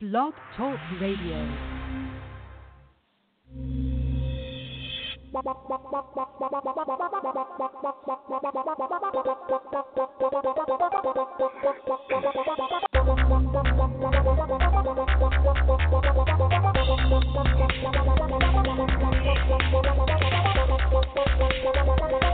Blog Talk Radio.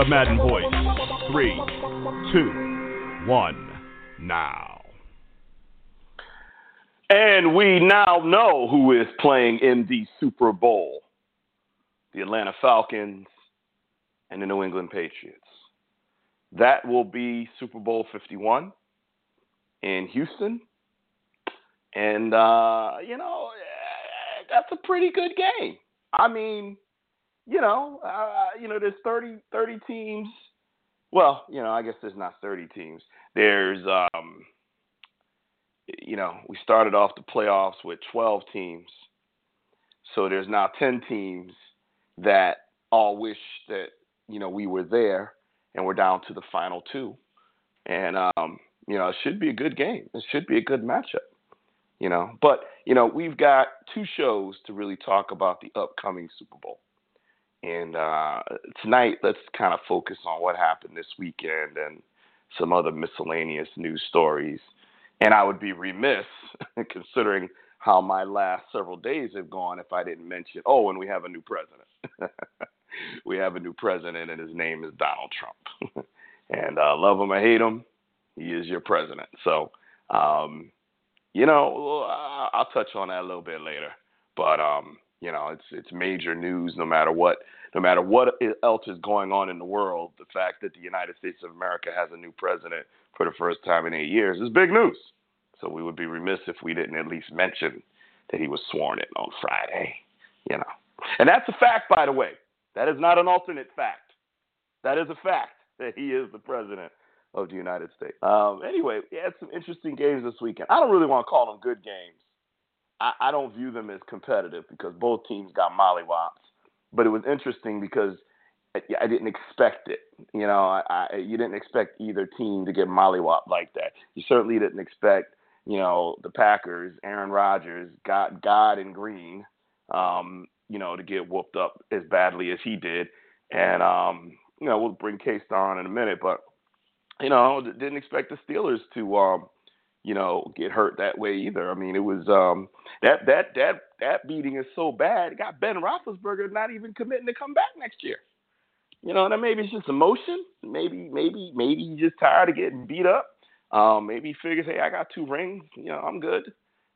The Madden Voice. Three, two, one, now. And we now know who is playing in the Super Bowl the Atlanta Falcons and the New England Patriots. That will be Super Bowl 51 in Houston. And, uh, you know, that's a pretty good game. I mean, you know, uh, you know, there's 30, 30 teams. Well, you know, I guess there's not 30 teams. There's, um, you know, we started off the playoffs with 12 teams. So there's now 10 teams that all wish that, you know, we were there and we're down to the final two. And, um, you know, it should be a good game. It should be a good matchup, you know. But, you know, we've got two shows to really talk about the upcoming Super Bowl. And uh, tonight, let's kind of focus on what happened this weekend and some other miscellaneous news stories. And I would be remiss, considering how my last several days have gone, if I didn't mention, oh, and we have a new president. we have a new president, and his name is Donald Trump. and uh, love him or hate him, he is your president. So, um, you know, I'll touch on that a little bit later. But um, you know, it's it's major news no matter what no matter what else is going on in the world. The fact that the United States of America has a new president for the first time in eight years is big news. So we would be remiss if we didn't at least mention that he was sworn in on Friday. You know, and that's a fact, by the way. That is not an alternate fact. That is a fact that he is the president of the United States. Um, anyway, we had some interesting games this weekend. I don't really want to call them good games. I, I don't view them as competitive because both teams got mollywops. But it was interesting because I, I didn't expect it. You know, I, I, you didn't expect either team to get mollywop like that. You certainly didn't expect, you know, the Packers, Aaron Rodgers, God, God and Green, um, you know, to get whooped up as badly as he did. And um, you know, we'll bring Case on in a minute, but you know, didn't expect the Steelers to um, you know, get hurt that way either. I mean, it was um, that that that that beating is so bad. It got Ben Roethlisberger not even committing to come back next year. You know, and maybe it's just emotion. Maybe maybe maybe he's just tired of getting beat up. Um, maybe he figures, hey, I got two rings. You know, I'm good.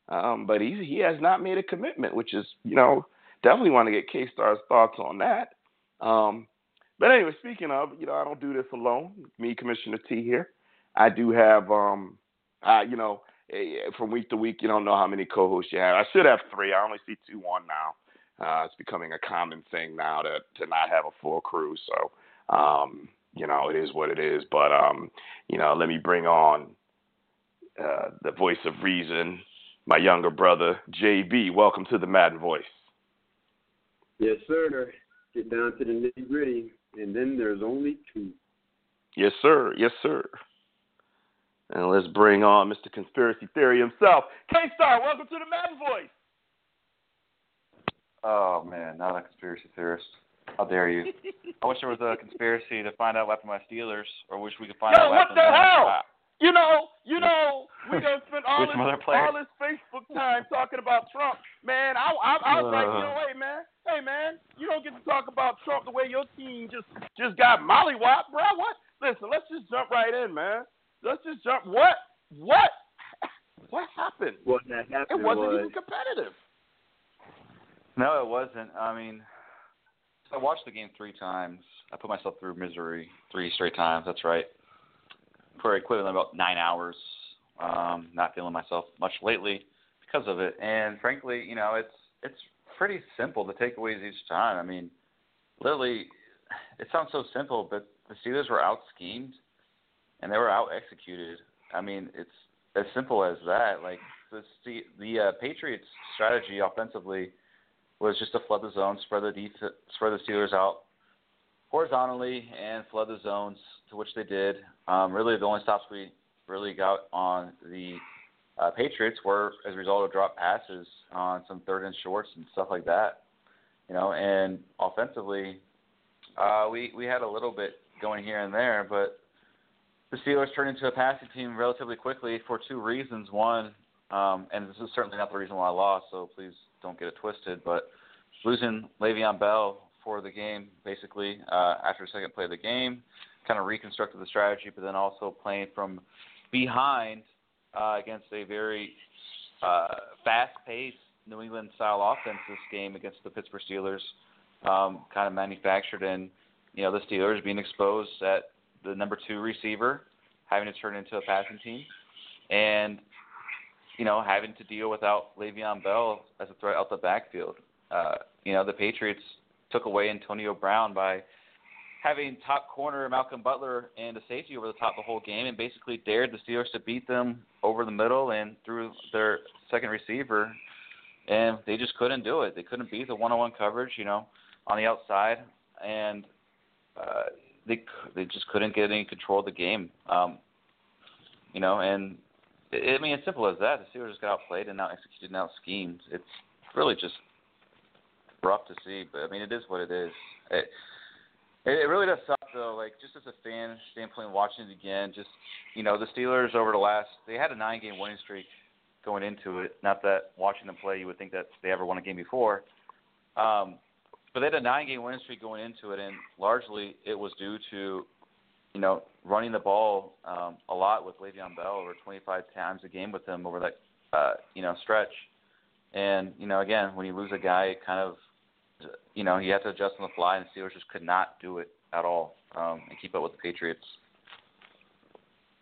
Um, but he he has not made a commitment, which is you know definitely want to get K Star's thoughts on that. Um, but anyway, speaking of, you know, I don't do this alone. Me, Commissioner T here. I do have um, uh, you know, eh, from week to week, you don't know how many co-hosts you have. I should have three. I only see two on now. Uh, it's becoming a common thing now to to not have a full crew. So, um, you know, it is what it is. But um, you know, let me bring on uh, the voice of reason, my younger brother JB. Welcome to the Madden Voice. Yes, sir. Get down to the nitty gritty, and then there's only two. Yes, sir. Yes, sir. And let's bring on Mr. Conspiracy Theory himself. K Star, welcome to the Madden Voice. Oh man, not a conspiracy theorist. How dare you? I wish there was a conspiracy to find out what happened to my Steelers, or wish we could find Yo, out what the happened to them. hell? You know, you know, we done spent all this, some other players? all this Facebook time talking about Trump. Man, I, I, I was like, you know, Uh. hey man, hey man, you don't get to talk about Trump the way your team just just got mollywop, bro. What? Listen, let's just jump right in, man. Let's just jump. What? What? What happened? What that It wasn't was even competitive. No, it wasn't. I mean, I watched the game three times. I put myself through misery three straight times. That's right. For equivalent about nine hours. Um, not feeling myself much lately because of it. And frankly, you know, it's it's pretty simple. The takeaways each time. I mean, literally, it sounds so simple, but the Steelers were out schemed and they were out executed. I mean, it's as simple as that. Like the the uh, Patriots' strategy offensively was just to flood the zone, spread the def- spread the Steelers out horizontally, and flood the zones, to which they did. Um, really, the only stops we really got on the uh, Patriots were as a result of drop passes on some third and shorts and stuff like that. You know, and offensively, uh, we we had a little bit going here and there, but the Steelers turned into a passing team relatively quickly for two reasons. One, um, and this is certainly not the reason why I lost, so please don't get it twisted, but losing Le'Veon Bell for the game, basically, uh, after the second play of the game, kind of reconstructed the strategy, but then also playing from behind uh, against a very uh, fast-paced New England style offense this game against the Pittsburgh Steelers, um, kind of manufactured and you know the Steelers being exposed at the number two receiver, having to turn into a passing team, and you know having to deal without Le'Veon Bell as a threat out the backfield. Uh, you know the Patriots took away Antonio Brown by having top corner Malcolm Butler and a safety over the top the whole game, and basically dared the Steelers to beat them over the middle and through their second receiver, and they just couldn't do it. They couldn't beat the one-on-one coverage, you know, on the outside, and uh, they they just couldn't get any control of the game. Um, you know, and it, I mean, it's simple as that. The Steelers just got outplayed and now executed and out schemed. It's really just rough to see, but I mean, it is what it is. It, it really does suck though. Like just as a fan standpoint, watching it again, just you know, the Steelers over the last they had a nine-game winning streak going into it. Not that watching them play, you would think that they ever won a game before. Um, but they had a nine-game winning streak going into it, and largely it was due to, you know, running the ball um, a lot with Le'Veon Bell over 25 times a game with him over that, uh, you know, stretch. And you know, again, when you lose a guy, it kind of, you know, you have to adjust on the fly, and the Steelers just could not do it at all um, and keep up with the Patriots.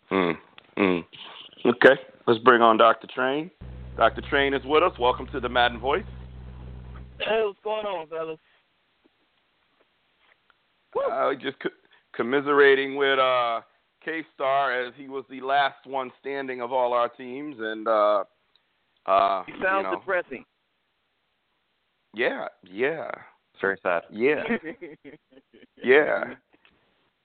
Hmm. Hmm. Okay, let's bring on Dr. Train. Dr. Train is with us. Welcome to the Madden Voice. Hey, what's going on, fellas? Uh, just co- commiserating with uh, K Star as he was the last one standing of all our teams, and uh, uh, He sounds you know, depressing. yeah, yeah, It's very sad. yeah, yeah,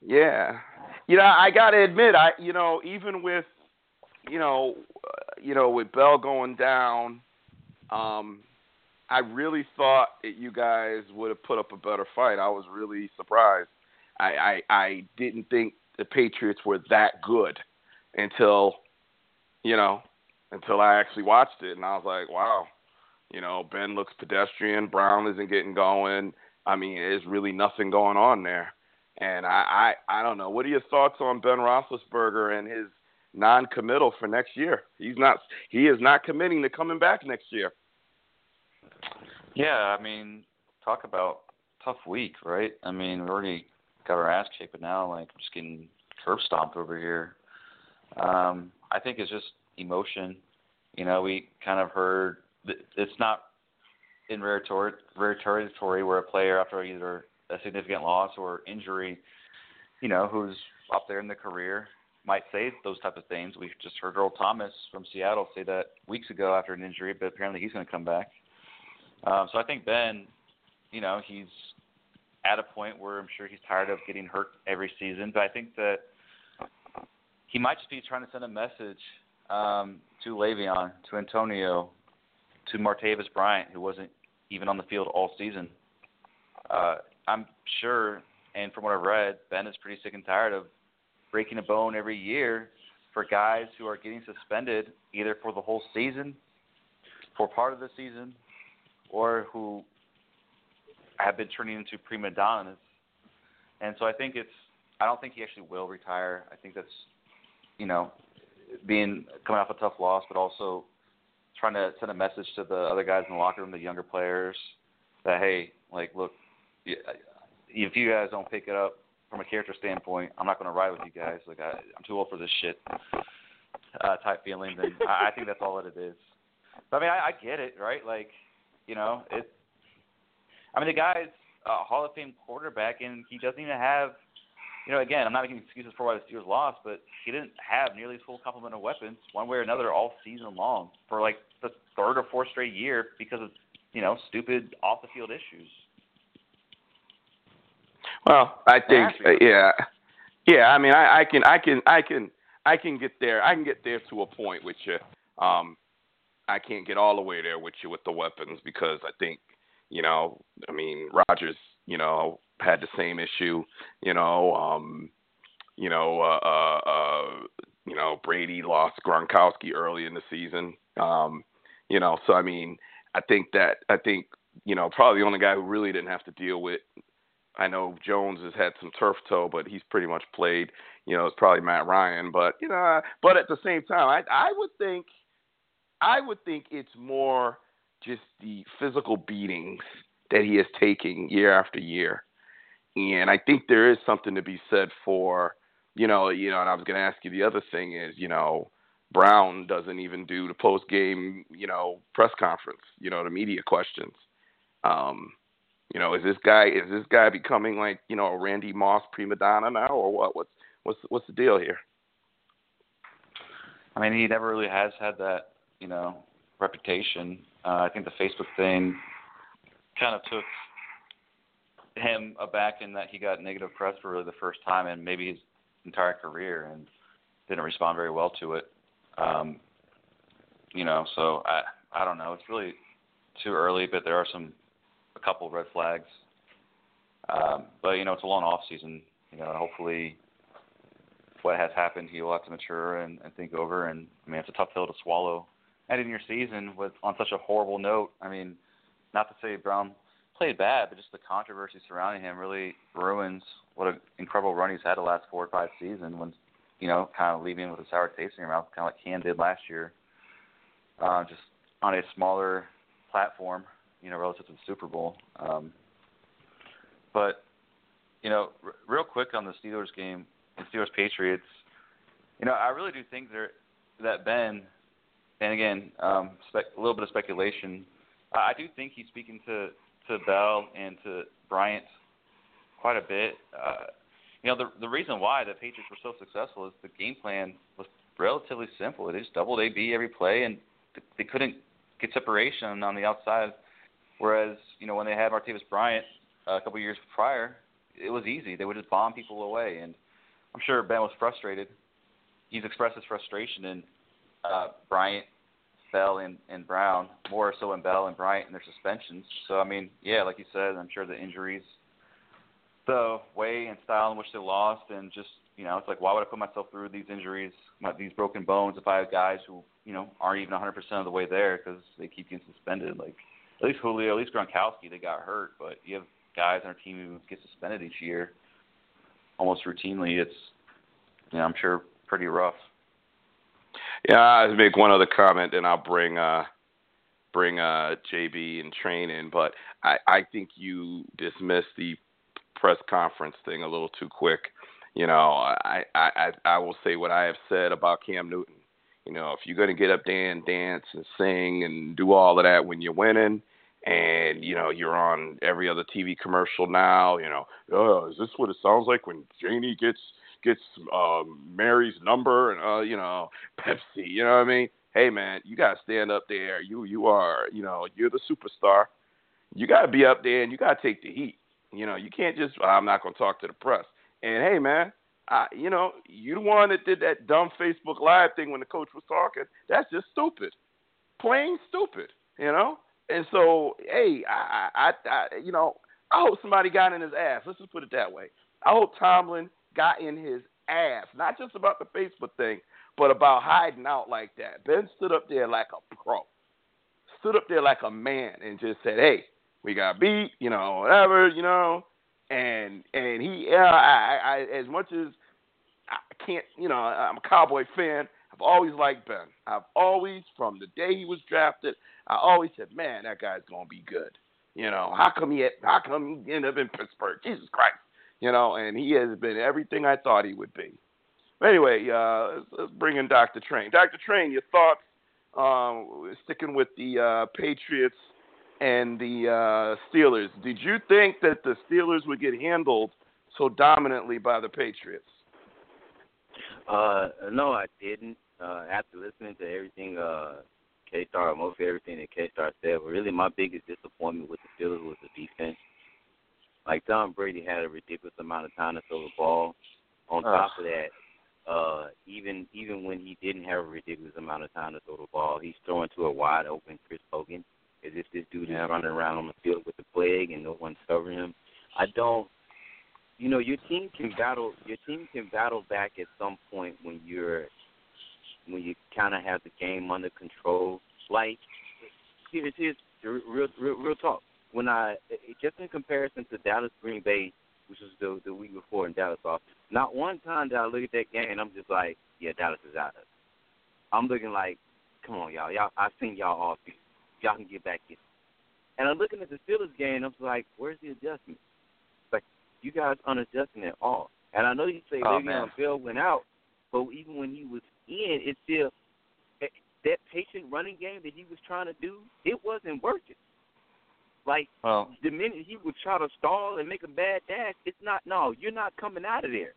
yeah. You know, I got to admit, I you know, even with you know, uh, you know, with Bell going down, um, I really thought that you guys would have put up a better fight. I was really surprised. I, I I didn't think the Patriots were that good until you know until I actually watched it, and I was like, wow, you know, Ben looks pedestrian. Brown isn't getting going. I mean, there's really nothing going on there. And I, I, I don't know. What are your thoughts on Ben Roethlisberger and his non-committal for next year? He's not. He is not committing to coming back next year. Yeah, I mean, talk about tough week, right? I mean, we already got our ass kicked, but now like just getting curb stomped over here. Um, I think it's just emotion. You know, we kind of heard th- it's not in rare, tor- rare territory where a player after either a significant loss or injury, you know, who's up there in the career might say those type of things. We just heard Earl Thomas from Seattle say that weeks ago after an injury, but apparently he's going to come back. Um, so I think Ben, you know, he's at a point where I'm sure he's tired of getting hurt every season. But I think that he might just be trying to send a message um, to Le'Veon, to Antonio, to Martavis Bryant, who wasn't even on the field all season. Uh, I'm sure, and from what I've read, Ben is pretty sick and tired of breaking a bone every year for guys who are getting suspended either for the whole season, for part of the season, or who have been turning into prima donnas. And so I think it's I don't think he actually will retire. I think that's you know, being coming off a tough loss but also trying to send a message to the other guys in the locker room, the younger players, that hey, like look, if you guys don't pick it up from a character standpoint, I'm not going to ride with you guys. Like I, I'm too old for this shit. Uh, type feeling. Then I, I think that's all that it is. But I mean, I, I get it, right? Like, you know, it. I mean, the guy's a Hall of Fame quarterback, and he doesn't even have. You know, again, I'm not making excuses for why the Steelers lost, but he didn't have nearly his full complement of weapons, one way or another, all season long for like the third or fourth straight year because of you know stupid off the field issues. Well, I think uh, yeah, yeah. I mean, I, I can, I can, I can, I can get there. I can get there to a point with you. Um, I can't get all the way there with you with the weapons because I think, you know, I mean, Rodgers, you know, had the same issue. You know, um, you know, uh, uh, uh, you know, Brady lost Gronkowski early in the season. Um, you know, so I mean, I think that I think you know probably the only guy who really didn't have to deal with. I know Jones has had some turf toe, but he's pretty much played. You know, it's probably Matt Ryan, but you know, but at the same time, I I would think, I would think it's more just the physical beatings that he is taking year after year, and I think there is something to be said for, you know, you know, and I was going to ask you the other thing is, you know, Brown doesn't even do the post game, you know, press conference, you know, the media questions. Um, you know, is this guy is this guy becoming like, you know, a Randy Moss prima donna now or what? What's what's what's the deal here? I mean, he never really has had that, you know, reputation. Uh, I think the Facebook thing kind of took him aback in that he got negative press for really the first time in maybe his entire career and didn't respond very well to it. Um, you know, so I I don't know. It's really too early, but there are some a couple red flags. Um, but you know, it's a long off season. You know, hopefully, what has happened, he will have to mature and, and think over. And I mean, it's a tough pill to swallow. Ending your season with on such a horrible note. I mean, not to say Brown played bad, but just the controversy surrounding him really ruins what an incredible run he's had the last four or five seasons. When you know, kind of leaving with a sour taste in your mouth, kind of like Cam did last year, uh, just on a smaller platform, you know, relative to the Super Bowl. Um, but you know, r- real quick on the Steelers game and Steelers Patriots, you know, I really do think that Ben, and again, um, spec, a little bit of speculation. I do think he's speaking to to Bell and to Bryant quite a bit. Uh, you know, the the reason why the Patriots were so successful is the game plan was relatively simple. They just doubled AB every play, and they couldn't get separation on the outside. Whereas, you know, when they had Martavis Bryant uh, a couple years prior, it was easy. They would just bomb people away, and I'm sure Ben was frustrated. He's expressed his frustration in uh, Bryant, Bell, and, and Brown, more so in Bell and Bryant and their suspensions. So, I mean, yeah, like you said, I'm sure the injuries – the way and style in which they lost, and just you know, it's like why would I put myself through these injuries, my, these broken bones, if I have guys who you know aren't even 100% of the way there because they keep getting suspended. Like at least Julio, at least Gronkowski, they got hurt, but you have guys on our team who get suspended each year almost routinely. It's you know, I'm sure pretty rough. Yeah, I'll make one other comment, and I'll bring uh, bring uh, JB and Train in. But I, I think you dismissed the press conference thing a little too quick. You know, I I I will say what I have said about Cam Newton. You know, if you're going to get up there and dance and sing and do all of that when you're winning, and you know you're on every other TV commercial now. You know, oh, is this what it sounds like when Janie gets gets um, Mary's number and uh, you know Pepsi? You know what I mean? Hey man, you gotta stand up there. You you are you know you're the superstar. You gotta be up there and you gotta take the heat. You know, you can't just I'm not to talk to the press. And hey, man, I, you know, you the one that did that dumb Facebook Live thing when the coach was talking. That's just stupid, plain stupid. You know. And so, hey, I, I, I, you know, I hope somebody got in his ass. Let's just put it that way. I hope Tomlin got in his ass, not just about the Facebook thing, but about hiding out like that. Ben stood up there like a pro, stood up there like a man, and just said, "Hey, we got beat, you know, whatever, you know, and and he, yeah, I, I, as much as I can't, you know, I'm a Cowboy fan. I've always liked Ben. I've always, from the day he was drafted, I always said, man, that guy's gonna be good. You know, how come he how come he ended up in Pittsburgh? Jesus Christ. You know, and he has been everything I thought he would be. But anyway, uh, let's bring in Dr. Train. Dr. Train, your thoughts um, sticking with the uh, Patriots and the uh, Steelers. Did you think that the Steelers would get handled so dominantly by the Patriots? Uh, no, I didn't. Uh, after listening to everything uh, K Star, mostly everything that K Star said, really my biggest disappointment with the Steelers was the defense. Like Tom Brady had a ridiculous amount of time to throw the ball. On top of that, uh, even even when he didn't have a ridiculous amount of time to throw the ball, he's throwing to a wide open Chris Hogan, as if this dude Yeah. is running around on the field with the plague and no one's covering him. I don't you know your team can battle your team can battle back at some point when you're when you kind of have the game under control like here's here's real real, real talk when i eh, just in comparison to dallas green bay which was the the week before in dallas off not one time did i look at that game and i'm just like yeah dallas is out of it i'm looking like come on y'all y'all i've seen y'all all season. y'all can get back in and i'm looking at the steelers game i'm just like where's the adjustment Like, you guys unadjusting at all. And I know you say Oh, Le'Veon. Bell went out, but even when he was in, it still that- that patient running game that he was trying to do, it wasn't working. Like Well, the minute he would try to stall and make a bad dash, it's not. No, you're not coming out of there.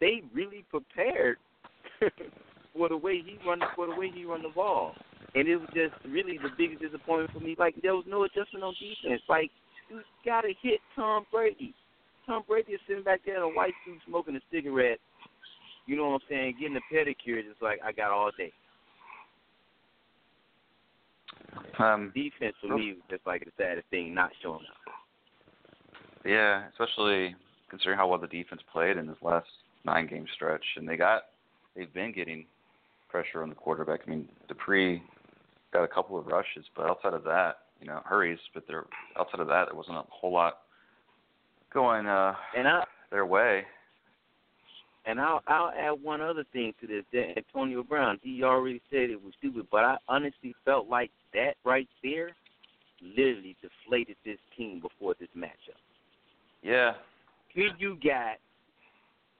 They really prepared for the way he run for the way he run the ball, and it was just really the biggest disappointment for me. Like there was no adjustment on defense. Like you got to hit Tom Brady. Tom Brady is sitting back there in a white suit smoking a cigarette. You know what I'm saying? Getting a pedicure, just like I got all day. Um, Defense for me was just like the saddest thing, not showing up. Yeah, especially considering how well the defense played in this last nine game stretch, and they got they've been getting pressure on the quarterback. I mean, Dupree got a couple of rushes, but outside of that, you know, hurries. But there, outside of that, there wasn't a whole lot going uh And I their way. And I'll I'll add one other thing to this. That Antonio Brown, he already said it was stupid, but I honestly felt like that right there literally deflated this team before this matchup. Yeah, Here you got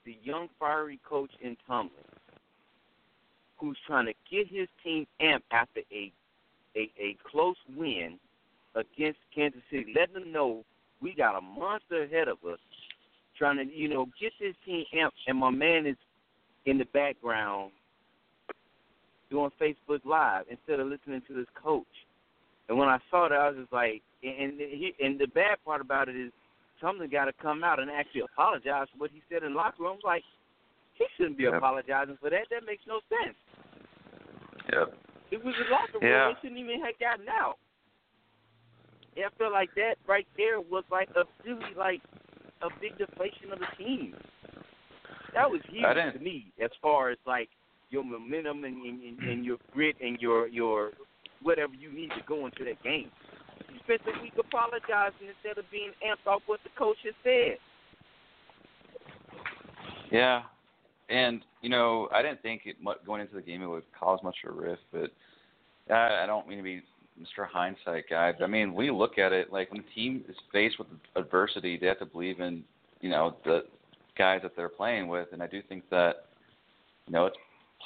the young fiery coach in Tomlin who's trying to get his team amped after a a, a close win against Kansas City, letting them know we got a monster ahead of us, trying to, you know, get this team amped and my man is in the background doing Facebook Live instead of listening to his coach. And when I saw that, I was just like, and and, he, and the bad part about it is Tomlin got to come out and actually apologize for what he said in the locker room. I was like, he shouldn't be Yep. apologizing for that. That makes no sense. Yep. It was a locker room. Yeah. They shouldn't even have gotten out. Yeah, I feel like that right there was like a really like a big deflation of the team. That was huge to me as far as like your momentum and, and, and, your grit and your your whatever you need to go into that game. You spent the week apologizing instead of being amped off what the coach has said. Yeah, and you know, I didn't think it going into the game it would cause much of a rift, but I, I don't mean to be Mr. Hindsight guy, I mean, we look at it like when the team is faced with adversity, they have to believe in you know the guys that they're playing with, and I do think that you know it's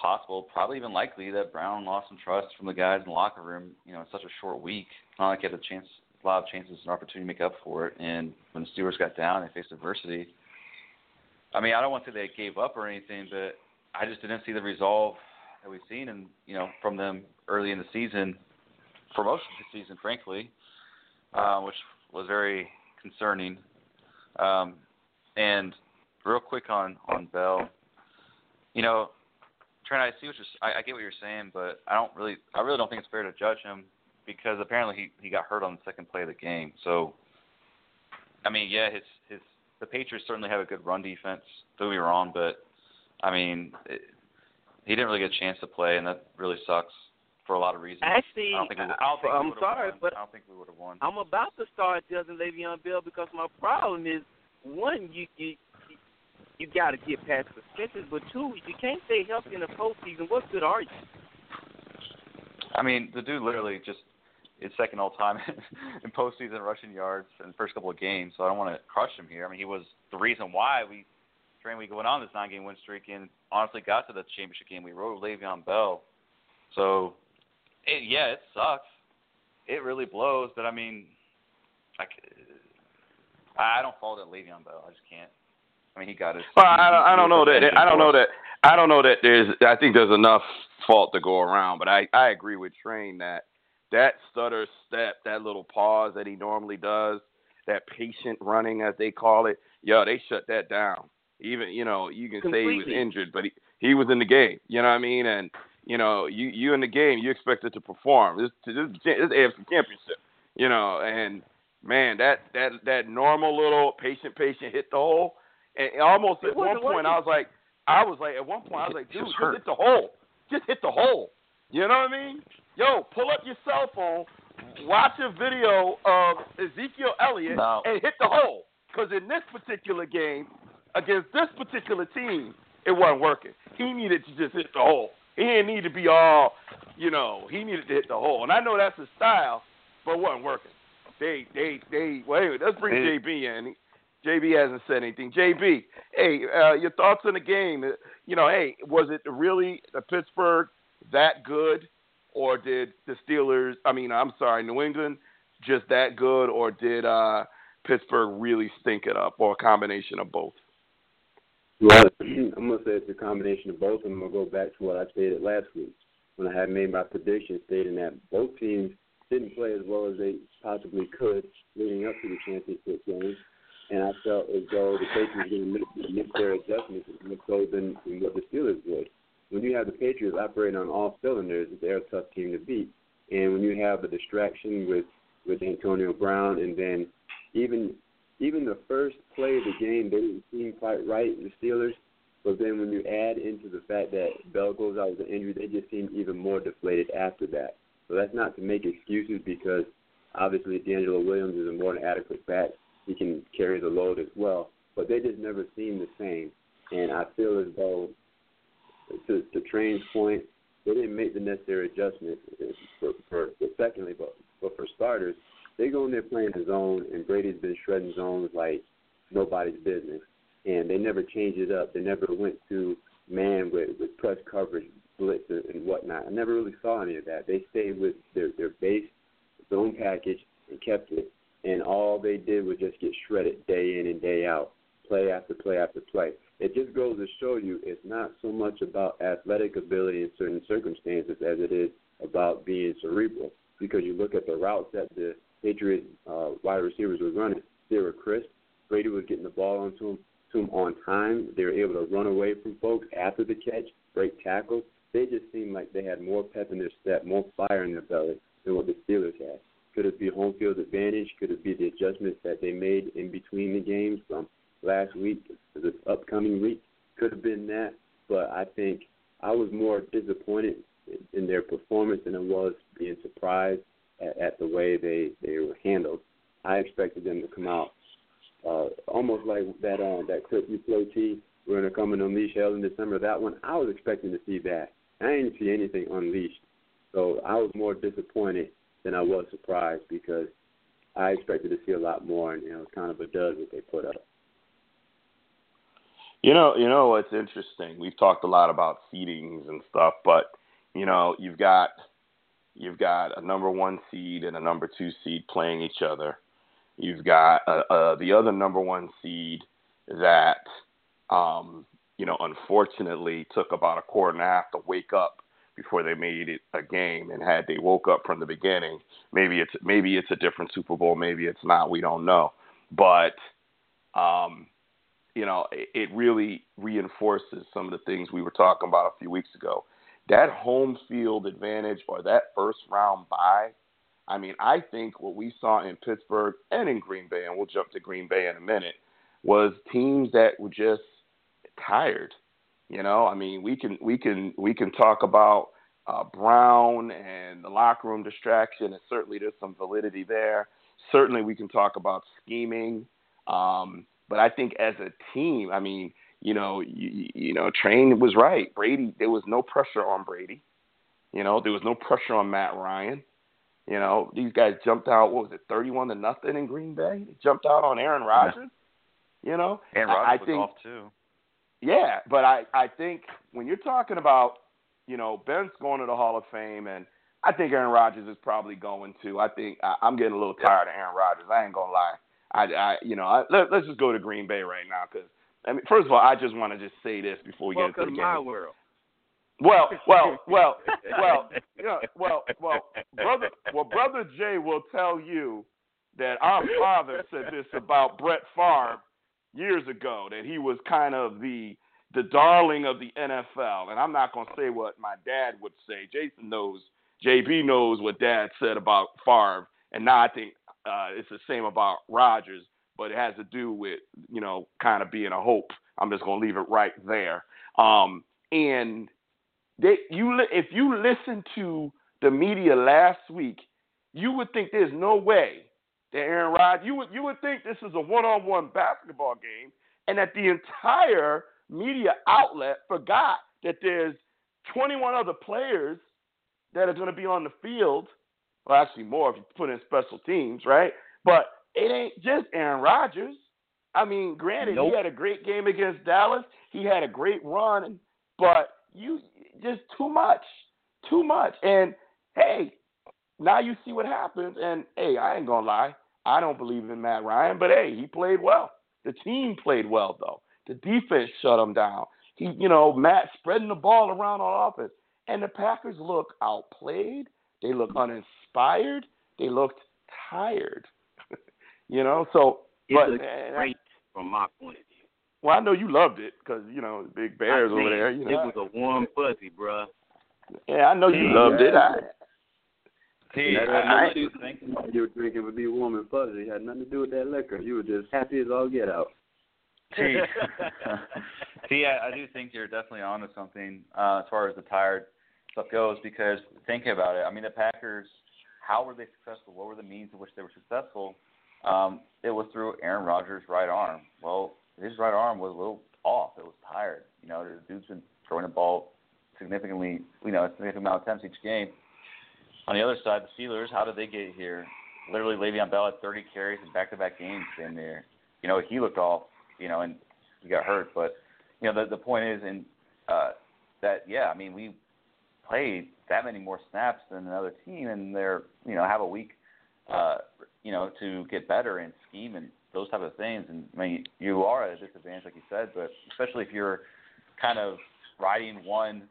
possible, probably even likely, that Brown lost some trust from the guys in the locker room. You know, in such a short week, not like he had a chance, a lot of chances and opportunity to make up for it. And when the Steelers got down, they faced adversity. I mean, I don't want to say they gave up or anything, but I just didn't see the resolve that we've seen, and you know, from them early in the season, for most of the season, frankly, uh, which was very concerning. Um, and real quick on on Bell, you know, Trent, I see what you're, I, I get what you're saying, but I don't really, I really don't think it's fair to judge him because apparently he he got hurt on the second play of the game. So, I mean, yeah, his his the Patriots certainly have a good run defense. Don't me wrong, but I mean, it, he didn't really get a chance to play, and that really sucks for a lot of reasons. Actually, I don't think we, I- I don't think we I'm sorry, won. but I don't think we would have won. I'm about to start judging Le'Veon Bell because my problem is one, you you you got to get past the suspensions, but two, you can't stay healthy in the postseason. What good are you? I mean, the dude literally just is second all time in postseason rushing yards in the first couple of games. So I don't want to crush him here. I mean, he was the reason why we trained we went on this nine game win streak and honestly got to the championship game. We rode Le'Veon Bell. So it, yeah, it sucks. It really blows, but I mean, I, I don't fault it Le'Veon Bell. I just can't. I mean, he got his. Well, I don't, I don't know that. I don't know that. I don't know that there's. I think there's enough fault to go around, but I I agree with Train that that stutter step, that little pause that he normally does, that patient running as they call it. Yo, they shut that down. Even you know you can Completely. say he was injured, but he he was in the game. You know what I mean? And you know you you in the game, you expected to perform. This this this AFC Championship. You know, and man, that that that normal little patient patient hit the hole. And almost at one point, I was like, I was like, at one point, I was like, dude, Just just hit the hole. Just hit the hole. You know what I mean? Yo, pull up your cell phone, watch a video of Ezekiel Elliott, No. and hit the hole. Because in this particular game, against this particular team, it wasn't working. He needed to just hit the hole. He didn't need to be all, you know, he needed to hit the hole. And I know that's his style, but it wasn't working. They, they, they, well, anyway, let's bring Hey. JB in. JB hasn't said anything. JB, hey, uh, your thoughts on the game? Uh, You know, hey, was it really uh, Pittsburgh that good, or did the Steelers? I mean, I'm sorry, New England just that good, or did uh, Pittsburgh really stink it up, or a combination of both? Well, I'm gonna say it's a combination of both, and I'm gonna go back to what I stated last week when I had made my prediction stating that both teams didn't play as well as they possibly could leading up to the championship game, and I felt as though the Patriots didn't make, make their adjustments more so than, what the Steelers would. When you have the Patriots operating on all cylinders, they're a tough team to beat, and when you have the distraction with with Antonio Brown, and then even even the first play of the game, they didn't seem quite right, the Steelers. But then when you add into the fact that Bell goes out with an injury, they just seem even more deflated after that. So that's not to make excuses because obviously DeAngelo Williams is a more than adequate back. He can carry the load as well. But they just never seem the same. And I feel as though, to, to Train's point, they didn't make the necessary adjustments for, for, for secondly, but, but for starters, they go in there playing the zone, and Brady's been shredding zones like nobody's business. And they never changed it up. They never went to man with, with press coverage, blitz, and and whatnot. I never really saw any of that. They stayed with their, their base zone package and kept it. And all they did was just get shredded day in and day out, play after play after play. It just goes to show you it's not so much about athletic ability in certain circumstances as it is about being cerebral. Because you look at the routes that the Patriots uh, wide receivers were running, they were crisp. Brady was getting the ball onto them, to them on time. They were able to run away from folks after the catch, break tackles. They just seemed like they had more pep in their step, more fire in their belly than what the Steelers had. Could it be home field advantage? Could it be the adjustments that they made in between the games from last week to this upcoming week? Could have been that, but I think I was more disappointed in- in their performance than I was being surprised at, at the way they they were handled. I expected them to come out uh, almost like that uh, that clip you play T. We're gonna come and unleash hell in December. That one I was expecting to see that. I didn't see anything unleashed, so I was more disappointed than I was surprised because I expected to see a lot more, and you know, it was kind of a dud what they put up. You know, you know what's interesting? We've talked a lot about seedings and stuff, but you know, you've got you've got a number one seed and a number two seed playing each other. You've got uh, uh, the other number one seed that, um, you know, unfortunately took about a quarter and a half to wake up before they made it a game. And had they woke up from the beginning, maybe it's maybe it's a different Super Bowl, maybe it's not. We don't know, but. Um, you know, it, it really reinforces some of the things we were talking about a few weeks ago. That home field advantage or that first round bye, I mean, I think what we saw in Pittsburgh and in Green Bay, and we'll jump to Green Bay in a minute, was teams that were just tired. You know, I mean, we can we can we can talk about uh, Brown and the locker room distraction, and certainly there's some validity there. Certainly, we can talk about scheming. Um, but I think as a team, I mean, you know, you, you know, Train was right. Brady, there was no pressure on Brady. You know, there was no pressure on Matt Ryan. You know, these guys jumped out. What was it, thirty-one to nothing in Green Bay? They jumped out on Aaron Rodgers. You know, And I- Rodgers I was think off too. yeah, but I I think when you're talking about you know Ben's going to the Hall of Fame, and I think Aaron Rodgers is probably going to. I think I, I'm getting a little tired of Aaron Rodgers. I ain't gonna lie. I, I you know I, let, let's just go to Green Bay right now because I mean first of all I just want to just say this before we get Welcome into to the my world. Well, well, well, well, yeah, well, well, brother, well, brother Jay will tell you that our father said this about Brett Favre years ago that he was kind of the the darling of the NFL, and I'm not going to say what my dad would say. Jason knows, JB knows what Dad said about Favre, and now I think uh, it's the same about Rodgers, but it has to do with you know kind of being a hope. I'm just to leave it right there. Um, and they you if you listen to the media last week, you would think there's no way that Aaron Rodgers. You would you would think this is a one-on-one basketball game, and that the entire media outlet forgot that there's 21 other players that are going to be on the field. Well, actually more if you put in special teams, right? But it ain't just Aaron Rodgers. I mean, granted, Nope. he had a great game against Dallas. He had a great run, but you just too much, too much. And hey, now you see what happens. And hey, I ain't gonna lie, I don't believe in Matt Ryan, but hey, he played well. The team played well though. The defense shut him down. He, you know, Matt spreading the ball around on offense, and the Packers look outplayed. They look uninspired. They looked tired. You know, so It but looks great from my point of view. well, I know you loved it because you know big Bears over there. You know, It was a warm fuzzy, bruh. yeah, I know you Yeah. loved it. I, T, That I, had I do think You were drinking would be warm and fuzzy. It had nothing to do with that liquor. You were just happy as all get out. T, T, I, I do think you're definitely onto something uh, as far as the tired stuff goes. Because thinking about it, I mean, the Packers, how were they successful? What were the means in which they were successful? Um, it was through Aaron Rodgers' right arm. Well, his right arm was a little off. It was tired. You know, the dude's been throwing the ball significantly, you know, a significant amount of attempts each game. On the other side, the Steelers, how did they get here? Literally, Le'Veon Bell had 30 carries in back-to-back games in there. You know, he looked off, you know, and he got hurt. But, you know, the, the point is in uh, that, yeah, I mean, we played that many more snaps than another team, and they're, you know, have a week, uh, you know, to get better and scheme and those type of things. And, I mean, you are at a disadvantage, like you said, but especially if you're kind of riding one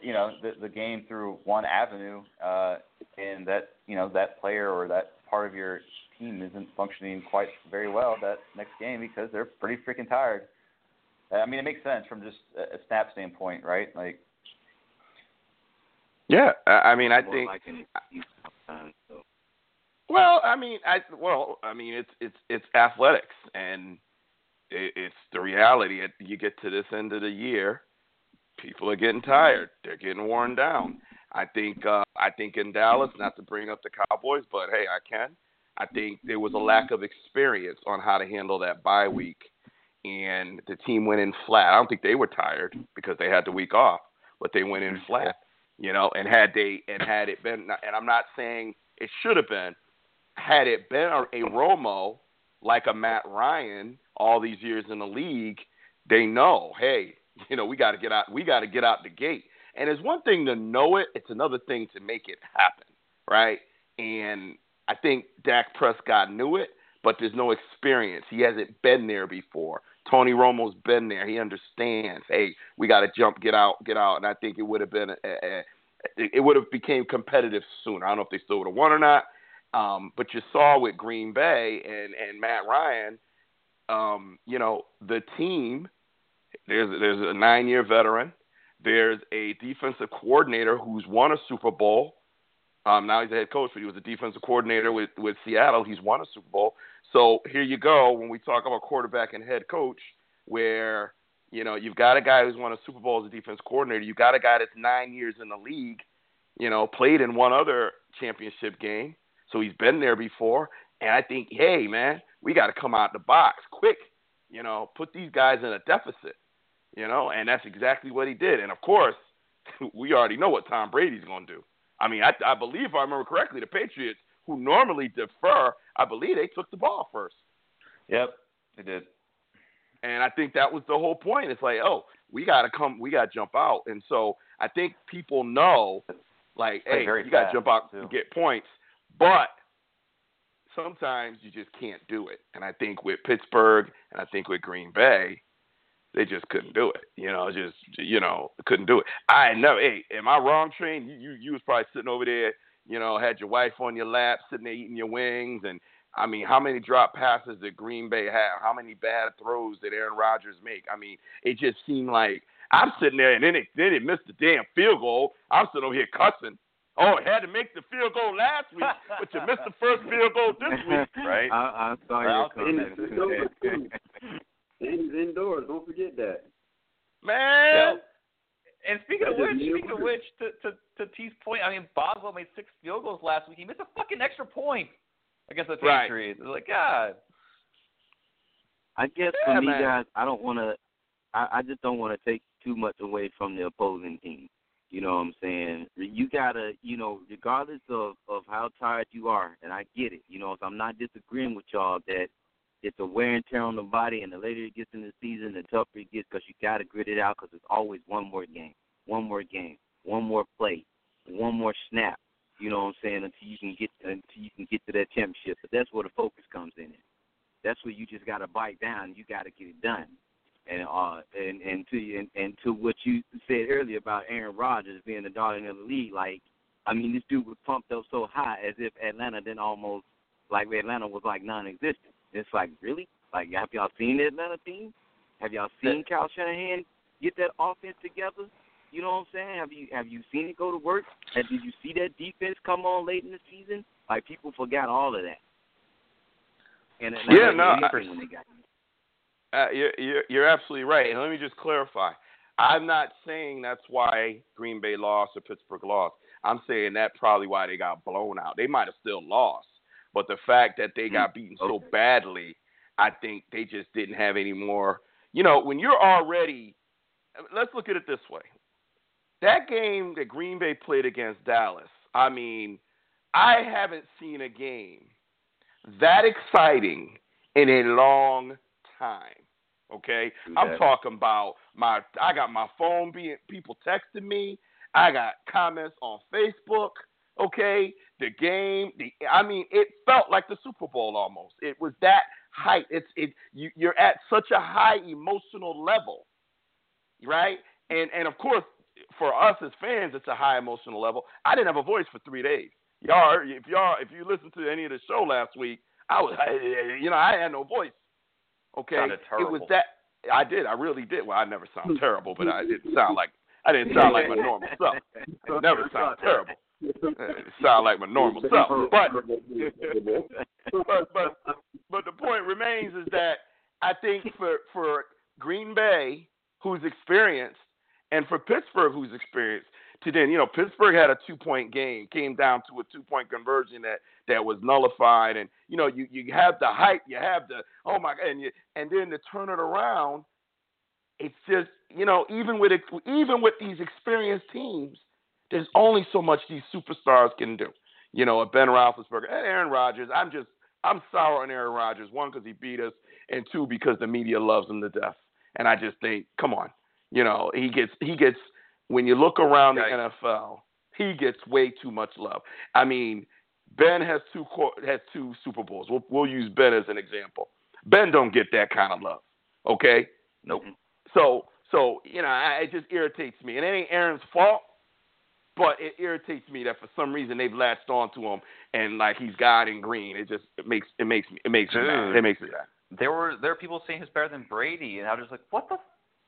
you know the the game through one avenue uh and that you know that player or that part of your team isn't functioning quite very well that next game because they're pretty freaking tired i mean it makes sense from just a, a snap standpoint right like yeah, I, I mean, I think. like an excuse sometimes. So. Well, I mean, I well, I mean, it's it's it's athletics, and it, it's the reality. You get to this end of the year, people are getting tired. They're getting worn down. I think uh, I think in Dallas, not to bring up the Cowboys, but hey, I can. I think there was a lack of experience on how to handle that bye week, and the team went in flat. I don't think they were tired because they had the week off, but they went in flat. You know, and had they and had it been, and I'm not saying it should have been, had it been a, Romo like a Matt Ryan all these years in the league, they know, hey, you know, we got to get out, we got to get out the gate. And it's one thing to know it; it's another thing to make it happen, right? And I think Dak Prescott knew it, but there's no experience. He hasn't been there before. Tony Romo's been there. He understands. Hey, we got to jump, get out, get out. And I think it would have been, a, a, a, it would have became competitive sooner. I don't know if they still would have won or not. Um, but you saw with Green Bay and and Matt Ryan, um, you know, the team. There's there's a nine year veteran. There's a defensive coordinator who's won a Super Bowl. Um, now he's a head coach, but he was a defensive coordinator with with Seattle. He's won a Super Bowl. So here you go. When we talk about quarterback and head coach, where you know you've got a guy who's won a Super Bowl as a defense coordinator. You've got a guy that's nine years in the league. You know, played in one other championship game, so he's been there before. And I think, hey man, we got to come out the box quick. You know, put these guys in a deficit. You know, and that's exactly what he did. And of course, we already know what Tom Brady's going to do. I mean, I, I believe if I remember correctly, the Patriots, who normally defer, I believe they took the ball first. Yep, they did. And I think that was the whole point. It's like, oh, we got to come, we got to jump out. And so I think people know, like, hey, you got to jump out too. and get points. But sometimes you just can't do it. And I think with Pittsburgh and I think with Green Bay, they just couldn't do it. You know, just you know, couldn't do it. I know. Hey, am I wrong, Train? You, you you was probably sitting over there, you know, had your wife on your lap, sitting there eating your wings, and I mean, how many drop passes did Green Bay have? How many bad throws did Aaron Rodgers make? I mean, it just seemed like I'm sitting there, and then it then it missed the damn field goal. I'm sitting over here cussing. Oh, it had to make the field goal last week, but you missed the first field goal this week, right? I, I saw Well, your And comment. it's indoors. Don't forget that. Man, And speaking of which, speaking of which, to to to T's point, I mean Boswell made six field goals last week. He missed a fucking extra point against the Right. Patriots. It's like God. I guess Yeah, for me, man. guys, I don't want to. I, I just don't want to take too much away from the opposing team. You know what I'm saying? You gotta, you know, regardless of of how tired you are, and I get it. You know, so I'm not disagreeing with y'all that it's a wear and tear on the body, and the later it gets in the season, the tougher it gets because you gotta grit it out because it's always one more game, one more game, one more play, one more snap. You know what I'm saying? Until you can get until you can get to that championship. But that's where the focus comes in. That's where you just gotta bite down. You gotta get it done. And uh and and to and, and to what you said earlier about Aaron Rodgers being the darling of the league, like I mean this dude was pumped up so high as if Atlanta then almost like Atlanta was like non-existent. It's like really like have y'all seen the Atlanta team? Have y'all seen Kyle Shanahan get that offense together? You know what I'm saying? Have you have you seen it go to work? And did you see that defense come on late in the season? Like people forgot all of that. And Atlanta Yeah, no, I- when they got Uh, you're, you're you're absolutely right. And let me just clarify. I'm not saying that's why Green Bay lost or Pittsburgh lost. I'm saying that probably why they got blown out. They might have still lost, but the fact that they got beaten so badly, I think they just didn't have any more. You know, when you're already, let's look at it this way. That game that Green Bay played against Dallas. I mean, I haven't seen a game that exciting in a long time. Okay, I'm talking about my. I got my phone being people texting me. I got comments on Facebook. Okay, the game. The I mean, it felt like the Super Bowl almost. It was that height. It's it. You, you're at such a high emotional level, right? And and of course, for us as fans, it's a high emotional level. I didn't have a voice for three days. Y'all, if y'all, if you listened to any of the show last week, I was, you know, I had no voice. Okay, it was that I did. I really did. Well, I never sound terrible, but I didn't sound like I didn't sound like my normal self. I never sound terrible. It sound like my normal self. But but but but the point remains is that I think for for Green Bay, who's experienced, and for Pittsburgh, who's experienced, to then you know Pittsburgh had a two point game, came down to a two point conversion that that was nullified, and you know you you have the hype, you have the oh my god, and you, and then to turn it around, it's just you know even with even with these experienced teams, there's only so much these superstars can do. You know, Ben Roethlisberger and Aaron Rodgers. I'm just I'm sour on Aaron Rodgers. One because he beat us, and two because the media loves him to death. And I just think, come on, you know, he gets he gets when you look around the NFL, he gets way too much love. I mean, Ben has two has two Super Bowls. We'll we'll use Ben as an example. Ben don't get that kind of love. Okay, Nope. so so you know, I, it just irritates me, and it ain't Aaron's fault, but it irritates me that for some reason they've latched onto him and like he's God in green. It just it makes it makes me it makes me mad. It makes me mad. There were there are people saying he's better than Brady, and I was just like, what the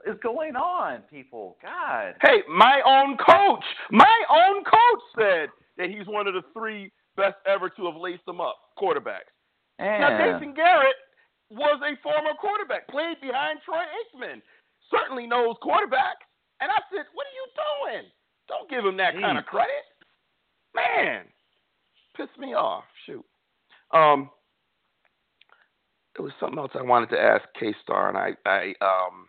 is going on, people? God. Hey, my own coach, my own coach said that he's one of the three best ever to have laced them up quarterbacks. Now. Jason Garrett was a former quarterback, played behind Troy Aikman, certainly knows quarterbacks. And I said, what are you doing? Don't give him that kind of credit. Man, pissed me off. Shoot. Um, it was something else I wanted to ask K Star, and I, I, um,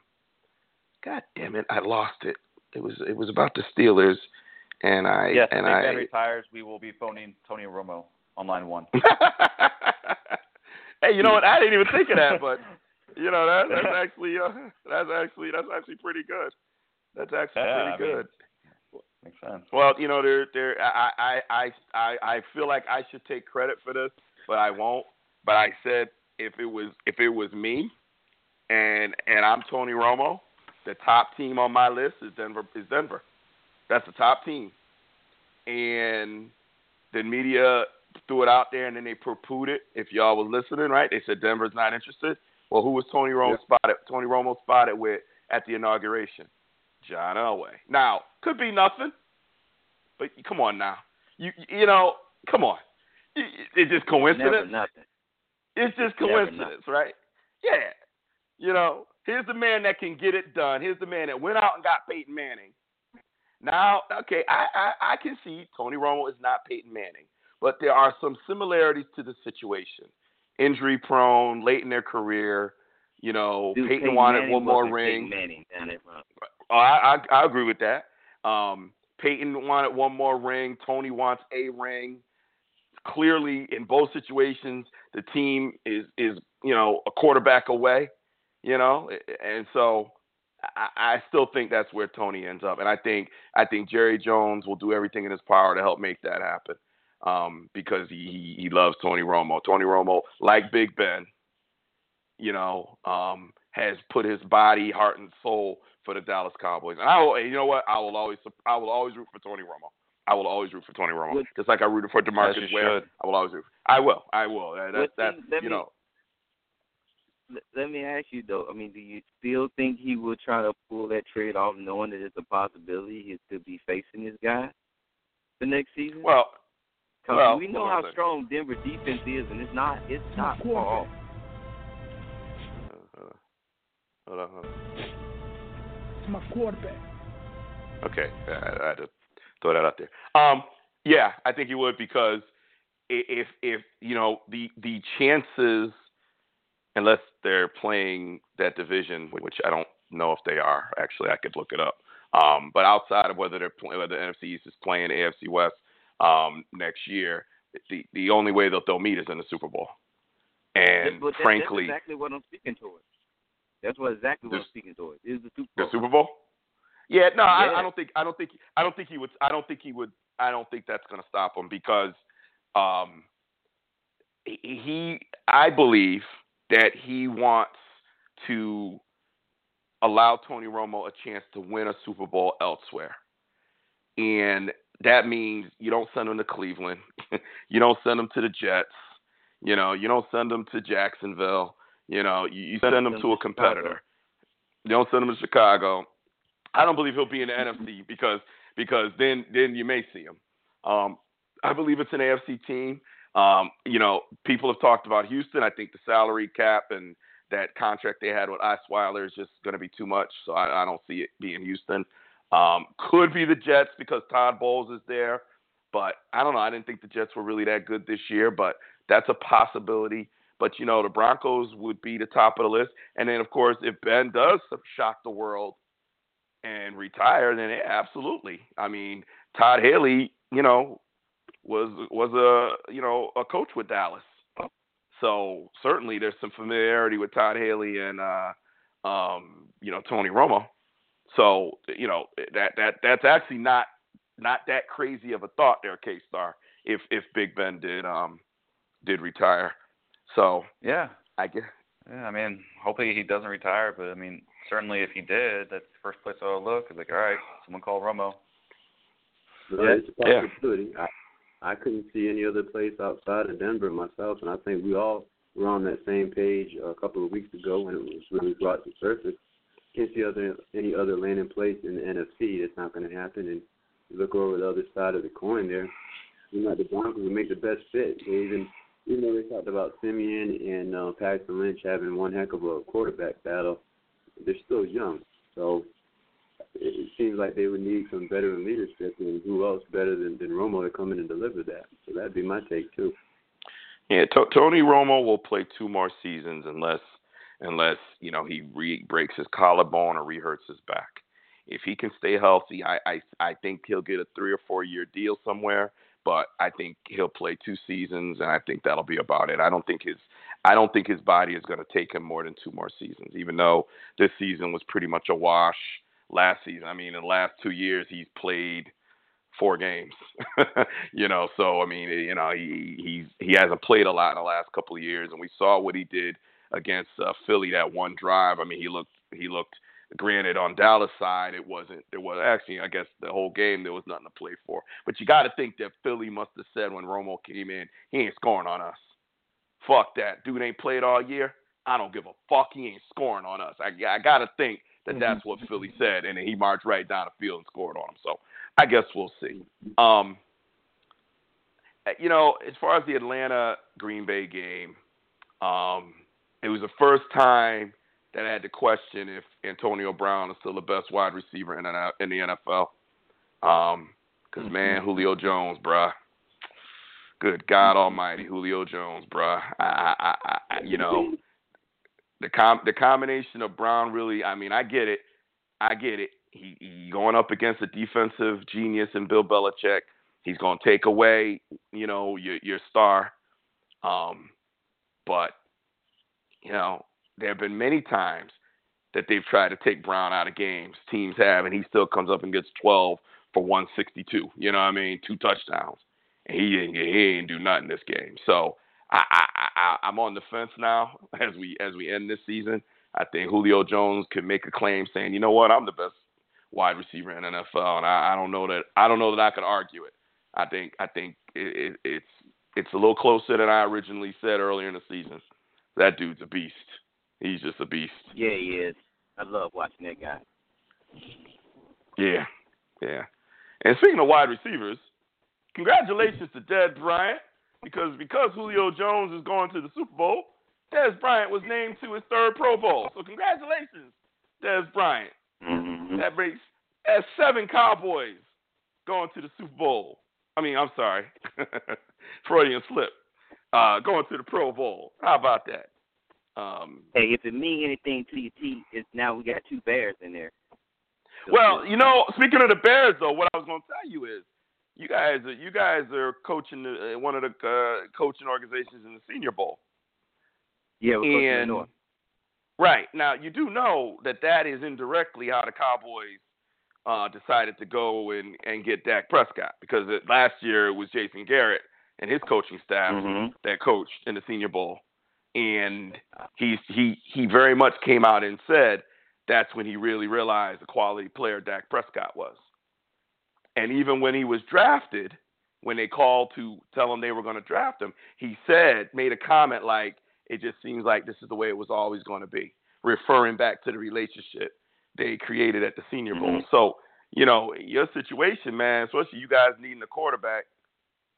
God damn it, I lost it. It was, it was about the Steelers, and I yes, and I. Ben retires, we will be phoning Tony Romo on line one. hey, you know what? I didn't even think of that, but you know that that's actually uh, that's actually that's actually pretty good. That's actually Yeah, pretty I mean- good. Makes sense. Well, you know, there, there, I, I, I, I, I feel like I should take credit for this, but I won't. But I said if it was, if it was me, and and I'm Tony Romo, the top team on my list is Denver. Is Denver? That's the top team, and the media threw it out there, and then they poo-pooed it. If y'all was listening, right? They said Denver's not interested. Well, who was Tony Romo spotted? Tony Romo spotted with at the inauguration. John Elway. Now, could be nothing, but come on now. You you know, come on. It's just Never coincidence. nothing. It's just coincidence, right? Yeah. You know, here's the man that can get it done. Here's the man that went out and got Peyton Manning. Now, okay, I, I, I can see Tony Romo is not Peyton Manning, but there are some similarities to the situation. Injury prone, late in their career. You know, Dude, Peyton Peyton wanted Manning one more ring. Manning down there, bro. Oh, I, I I agree with that. Um, Peyton wanted one more ring. Tony wants a ring. Clearly, in both situations, the team is is you know a quarterback away. You know, and so I, I still think that's where Tony ends up. And I think I think Jerry Jones will do everything in his power to help make that happen. Um, because he, he he loves Tony Romo. Tony Romo, like Big Ben, you know, um, has put his body, heart, and soul for the Dallas Cowboys. And I will, you know what? I will always, I will always root for Tony Romo. I will always root for Tony Romo, just like I rooted for Demarcus Ware. I will always root. For, I will. I will. That, that, that you know. Let- Let me ask you though. I mean, do you still think he will try to pull that trade off, knowing that it's a possibility he could be facing this guy the next season? Well, 'Cause well, we know hold on a how second. strong Denver defense is, and it's not it's not far off. uh, hold on, hold on. It's my quarterback. Okay, I, I had to throw that out there. Um, yeah, I think he would because if if you know the the chances, unless they're playing that division, which I don't know if they are. Actually, I could look it up. Um, but outside of whether they're playing, whether the NFC East is playing AFC West um, next year, the the only way that they'll meet is in the Super Bowl. And that- frankly, that's exactly what I'm speaking towards. That's what exactly what This- I'm speaking towards. Is the Super Bowl. The. Super Bowl? Yeah, no, I, Yeah. I don't think I don't think I don't think he would I don't think he would I don't think that's going to stop him because um he I believe that he wants to allow Tony Romo a chance to win a Super Bowl elsewhere. And that means you don't send him to Cleveland. you don't send him to the Jets. You know, you don't send him to Jacksonville. You know, you, you send him to a competitor. You don't send him to Chicago. I don't believe he'll be in the NFC because because then then you may see him. Um, I believe it's an AFC team. Um, you know, people have talked about Houston. I think the salary cap and that contract they had with Osweiler is just going to be too much. So I, I don't see it being Houston. Um, could be the Jets because Todd Bowles is there, but I don't know. I didn't think the Jets were really that good this year, but that's a possibility. But you know, the Broncos would be the top of the list, and then of course, if Ben does shock the world and retire, then yeah, absolutely. I mean, Todd Haley, you know, was was a you know a coach with Dallas, so certainly there's some familiarity with Todd Haley and uh, um, you know Tony Romo. So you know that that that's actually not not that crazy of a thought there, K Star. If if Big Ben did um did retire, so Yeah. I guess Yeah, I mean, hopefully he doesn't retire, but I mean, certainly if he did, that's the first place I would look. It's like, all right, someone call Romo. But Yeah. it's a Yeah. possibility. I I couldn't see any other place outside of Denver myself, and I think we all were on that same page a couple of weeks ago when it was really brought to surface. Can't see other any other landing place in the NFC. That's not going to happen. And you look over the other side of the coin there. You know, the Broncos would make the best fit. They even even though they talked about Siemian and uh, Paxton Lynch having one heck of a quarterback battle, they're still young. So it seems like they would need some veteran leadership, and who else better than, than Romo to come in and deliver that? So that'd be my take too. Yeah, T- Tony Romo will play two more seasons unless unless you know he re breaks his collarbone or rehurts his back. if he can stay healthy, I I, I think he'll get a three or four year deal somewhere. But I think he'll play two seasons, and I think that'll be about it. I don't think his I don't think his body is going to take him more than two more seasons. Even though this season was pretty much a wash last season. I mean, in the last two years, he's played four games. you know, so I mean, you know, he he's he hasn't played a lot in the last couple of years, and we saw what he did against uh, Philly that one drive. I mean, he looked he looked. Granted, on Dallas side, it wasn't. There was actually, I guess, the whole game there was nothing to play for. But you got to think that Philly must have said when Romo came in, he ain't scoring on us. Fuck that, dude ain't played all year. I don't give a fuck. He ain't scoring on us. I, I got to think that that's what Philly said, and then he marched right down the field and scored on him. So I guess we'll see. Um, you know, as far as the Atlanta Green Bay game, um, it was the first time that I had to question if Antonio Brown is still the best wide receiver in, in the NFL. Um, because man, Julio Jones, bruh. Good God Almighty, Julio Jones, bruh. I, I, I, I, you know, the com the combination of Brown really. I mean, I get it. I get it. He, he going up against a defensive genius in Bill Belichick. He's going to take away, you know, your your star. Um, but you know, there have been many times that they've tried to take Brown out of games. Teams have, and he still comes up and gets 12 for 162. You know what I mean? Two touchdowns. And he didn't, he didn't do nothing this game. So I, I, I, I'm on the fence now as we as we end this season. I think Julio Jones could make a claim saying, you know what, I'm the best wide receiver in NFL, and I, I don't know that I don't know that I could argue it. I think I think it, it, it's it's a little closer than I originally said earlier in the season. That dude's a beast. He's just a beast. Yeah, he is. I love watching that guy. Yeah, yeah. And speaking of wide receivers, congratulations to Dez Bryant because because Julio Jones is going to the Super Bowl. Dez Bryant was named to his third Pro Bowl. So congratulations, Dez Bryant. Mm-hmm. That breaks that's seven Cowboys going to the Super Bowl. I mean, I'm sorry, Freudian slip. Uh, going to the Pro Bowl. How about that? Um, hey, if it means anything to you, T, it's now we got two Bears in there. So well, you know, speaking of the Bears, though, what I was going to tell you is, you guys, are, you guys are coaching the, uh, one of the uh, coaching organizations in the Senior Bowl. Yeah, we're and, North. Right now, you do know that that is indirectly how the Cowboys uh, decided to go and and get Dak Prescott because it, last year it was Jason Garrett and his coaching staff mm-hmm. that coached in the Senior Bowl, and he he he very much came out and said that's when he really realized the quality player Dak Prescott was. And even when he was drafted, when they called to tell him they were going to draft him, he said, made a comment like, it just seems like this is the way it was always going to be, referring back to the relationship they created at the Senior Bowl. Mm-hmm. So, you know, your situation, man, especially you guys needing a quarterback,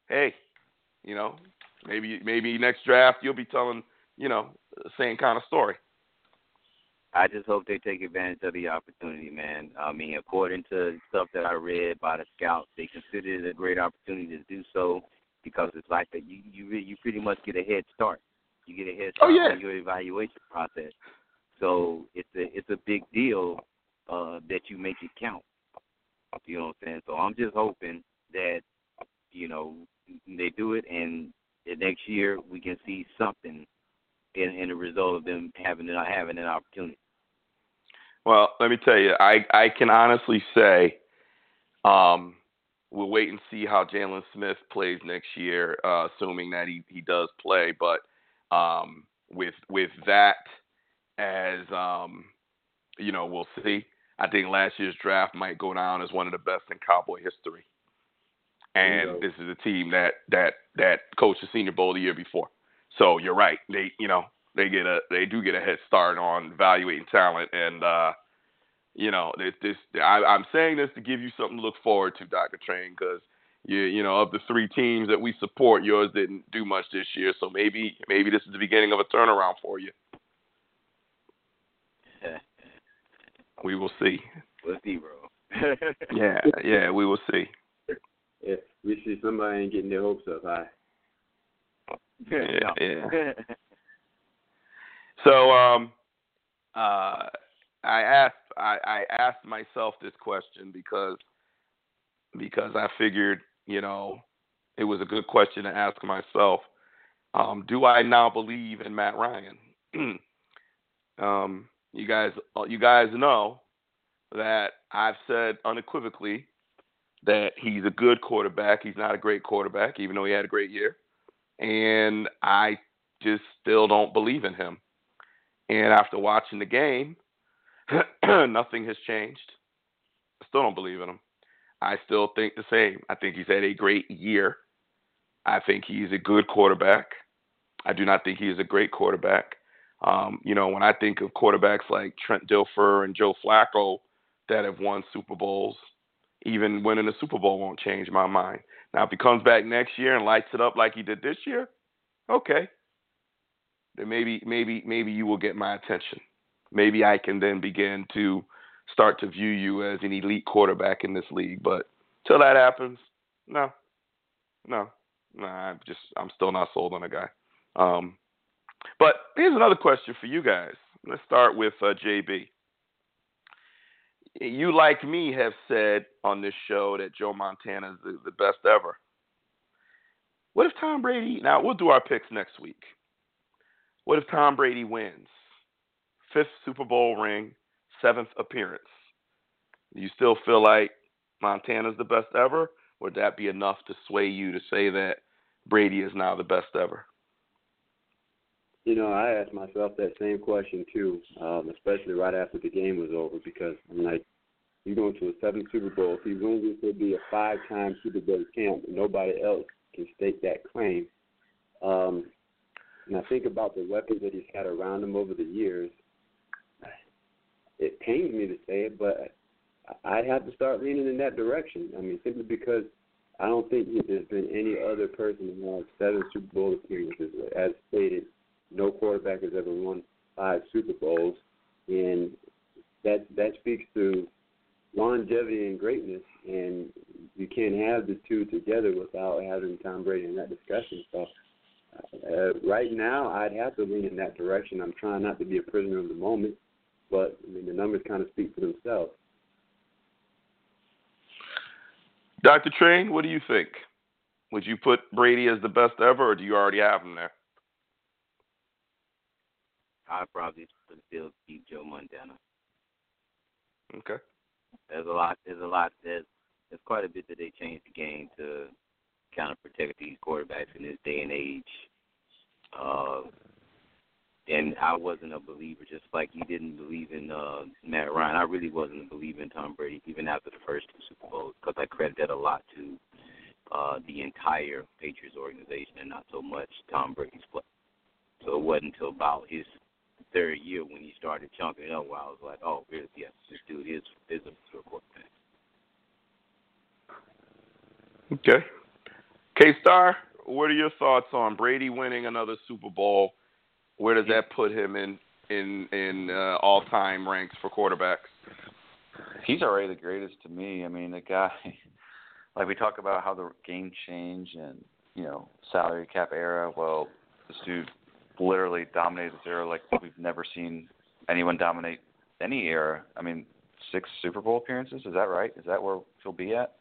hey, you know, maybe maybe next draft you'll be telling, you know, the same kind of story. I just hope they take advantage of the opportunity, man. I mean, according to stuff that I read by the scouts, they consider it a great opportunity to do so because it's like that you you you pretty much get a head start. You get a head oh, start yeah. on your evaluation process. So it's a it's a big deal uh, that you make it count. You know what I'm saying? So I'm just hoping that you know they do it, and the next year we can see something in, in the result of them having having an opportunity. Well, let me tell you, I I can honestly say, um, we'll wait and see how Jaylon Smith plays next year, uh, assuming that he he does play. But um, with with that as um, you know, we'll see. I think last year's draft might go down as one of the best in Cowboy history. And this is a team that that that coached the Senior Bowl the year before. So you're right. They you know they get a they do get a head start on evaluating talent and uh, you know this this I, I'm saying this to give you something to look forward to, Doctor Train, because you you know of the three teams that we support, yours didn't do much this year. So maybe maybe this is the beginning of a turnaround for you. we will see. We'll see, bro. yeah, yeah, we will see. Yeah, we see somebody ain't getting their hopes up high. Yeah. So, um, uh, I asked I, I asked myself this question because because I figured you know it was a good question to ask myself. Um, do I now believe in Matt Ryan? um, you guys you guys know that I've said unequivocally that he's a good quarterback. He's not a great quarterback, even though he had a great year. And I just still don't believe in him. And after watching the game, nothing has changed. I still don't believe in him. I still think the same. I think he's had a great year. I think he's a good quarterback. I do not think he is a great quarterback. Um, you know, when I think of quarterbacks like Trent Dilfer and Joe Flacco that have won Super Bowls, even winning a Super Bowl won't change my mind. Now, if he comes back next year and lights it up like he did this year, okay, then maybe, maybe, maybe you will get my attention. Maybe I can then begin to start to view you as an elite quarterback in this league. But till that happens, no, no, no. I'm just, I'm still not sold on a guy. Um, but here's another question for you guys. Let's start with uh, JB you like me have said on this show that Joe Montana is the, the best ever. What if Tom Brady? Now we'll do our picks next week. What if Tom Brady wins fifth Super Bowl ring, seventh appearance? Do you still feel like Montana's the best ever? Would that be enough to sway you to say that Brady is now the best ever? You know, I asked myself that same question too, um, especially right after the game was over, because I'm like, you're going to a seventh Super Bowl. If he wins this, he'll be a five-time Super Bowl champ. Nobody else can state that claim. Um, and I think about the weapons that he's had around him over the years. It pains me to say it, but I'd have to start leaning in that direction. I mean, simply because I don't think there's been any other person who has seven Super Bowl appearances. As stated, no quarterback has ever won five Super Bowls, and that that speaks to longevity and greatness. And you can't have the two together without having Tom Brady in that discussion. So uh, right now, I'd have to lean in that direction. I'm trying not to be a prisoner of the moment, but I mean the numbers kind of speak for themselves. Dr. Train, what do you think? Would you put Brady as the best ever, or do you already have him there? I probably still keep Joe Montana. Okay. There's a lot. There's a lot. There's there's quite a bit that they changed the game to kind of protect these quarterbacks in this day and age. Uh, and I wasn't a believer, just like you didn't believe in uh, Matt Ryan. I really wasn't a believer in Tom Brady, even after the first two Super Bowls, because I credit that a lot to uh, the entire Patriots organization and not so much Tom Brady's play. So it wasn't until about his third year when he started chunking it up where I was like, oh, really? Yes, this dude is is a pure quarterback. Okay. K Star, what are your thoughts on Brady winning another Super Bowl? Where does that put him in in in uh, all time ranks for quarterbacks? He's already the greatest to me. I mean, the guy, like we talk about how the game changed and you know salary cap era. Well, this dude literally dominated this era like we've never seen anyone dominate any era. I mean, six Super Bowl appearances. Is that right? Is that where he'll be at,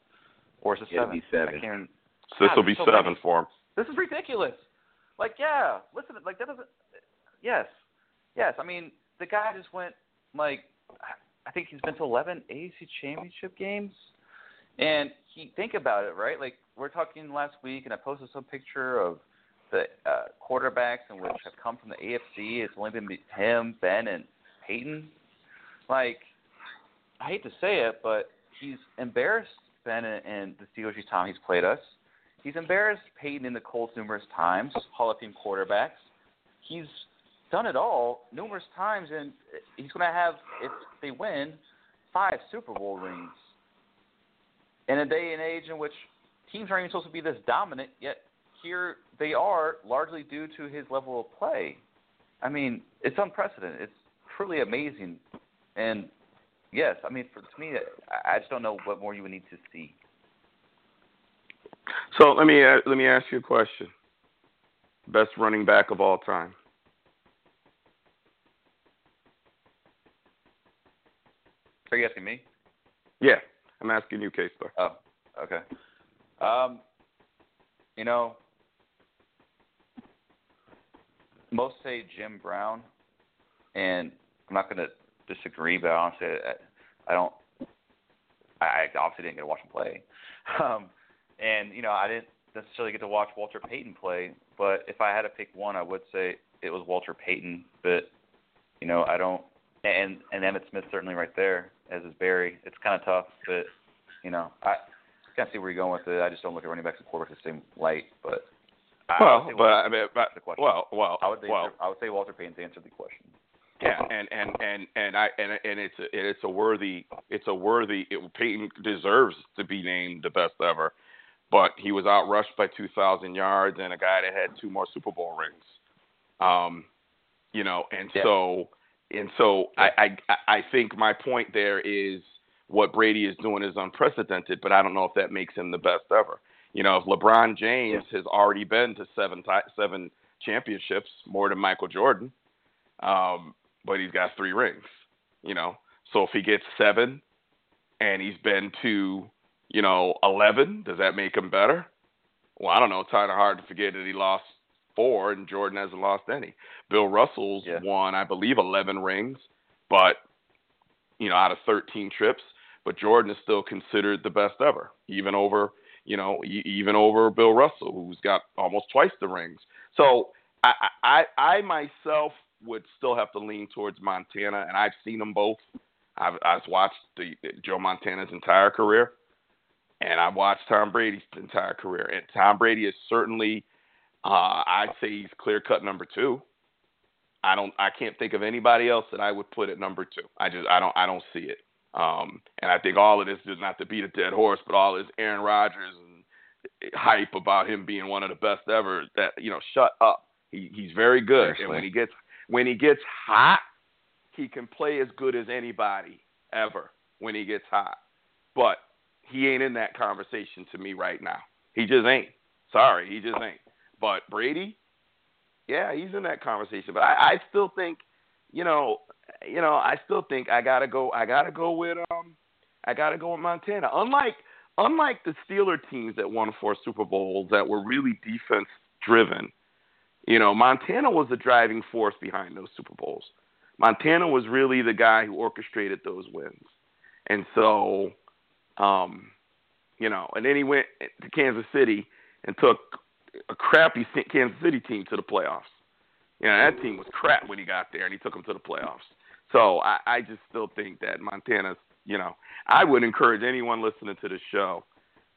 or is it It'll seven? be seven. I can't, So this God, will be so seven many. for him. This is ridiculous. Like, yeah, listen, like that doesn't. Yes, yes. I mean, the guy just went like, I think he's been to 11 AFC Championship games, and he think about it, right? Like we're talking last week, and I posted some picture of the uh, quarterbacks in which have come from the AFC. It's only been him, Ben, and Peyton. Like, I hate to say it, but he's embarrassed Ben and, and the Steelers each time he's played us. He's embarrassed Peyton in the Colts numerous times, Hall of Fame quarterbacks. He's done it all numerous times, and he's going to have, if they win, five Super Bowl rings. In a day and age in which teams aren't even supposed to be this dominant, yet here they are, largely due to his level of play. I mean, it's unprecedented. It's truly amazing. And yes, I mean, for to me, I, I just don't know what more you would need to see. So let me uh, let me ask you a question. Best running back of all time. Are you asking me? Yeah, I'm asking you, Star. Oh, okay. Um, you know, most say Jim Brown, and I'm not going to disagree, but honestly, I, I don't. I obviously didn't get to watch him play, um, and you know, I didn't necessarily get to watch Walter Payton play. But if I had to pick one, I would say it was Walter Payton. But you know, I don't. And and Emmitt Smith certainly right there as is Barry. It's kind of tough, but you know, I kind of see where you're going with it. I just don't look at running backs and quarterbacks the same light. But well, but I mean, but, the question. well, well, I would say well, I would say Walter Payton answered the question. yeah, and and and and I and and it's a, it's a worthy it's a worthy it, Payton deserves to be named the best ever, but he was outrushed by 2,000 yards and a guy that had two more Super Bowl rings, um, you know, and Yeah. so and so I, I I think my point there is what Brady is doing is unprecedented, but I don't know if that makes him the best ever. You know, if LeBron James has already been to seven seven championships, more than Michael Jordan, um, but he's got three rings. You know, so if he gets seven, and he's been to, you know, eleven, does that make him better? Well, I don't know. It's kind of hard to forget that he lost four, and Jordan hasn't lost any. Bill Russell's Yeah. won, I believe, eleven rings, but you know, out of thirteen trips. But Jordan is still considered the best ever, even over, you know, even over Bill Russell, who's got almost twice the rings. So I, I, I myself would still have to lean towards Montana, and I've seen them both. I've, I've watched the, Joe Montana's entire career, and I've watched Tom Brady's entire career. And Tom Brady is certainly, uh, I'd say he's clear cut number two. I don't, I can't think of anybody else that I would put at number two. I just, I don't, I don't see it. Um, and I think all of this is not to beat a dead horse, but all this Aaron Rodgers and hype about him being one of the best ever. That you know, shut up. He, he's very good, and when he gets when he gets hot, he can play as good as anybody ever when he gets hot. But he ain't in that conversation to me right now. He just ain't. Sorry, he just ain't. But Brady, yeah, he's in that conversation. But I, I still think, you know, you know, I still think I gotta go. I gotta go with um, I gotta go with Montana. Unlike unlike the Steeler teams that won four Super Bowls that were really defense driven, you know, Montana was the driving force behind those Super Bowls. Montana was really the guy who orchestrated those wins. And so, um, you know, and then he went to Kansas City and took a crappy Kansas City team to the playoffs. You know, that team was crap when he got there, and he took them to the playoffs. So I, I just still think that Montana's, you know, I would encourage anyone listening to the show,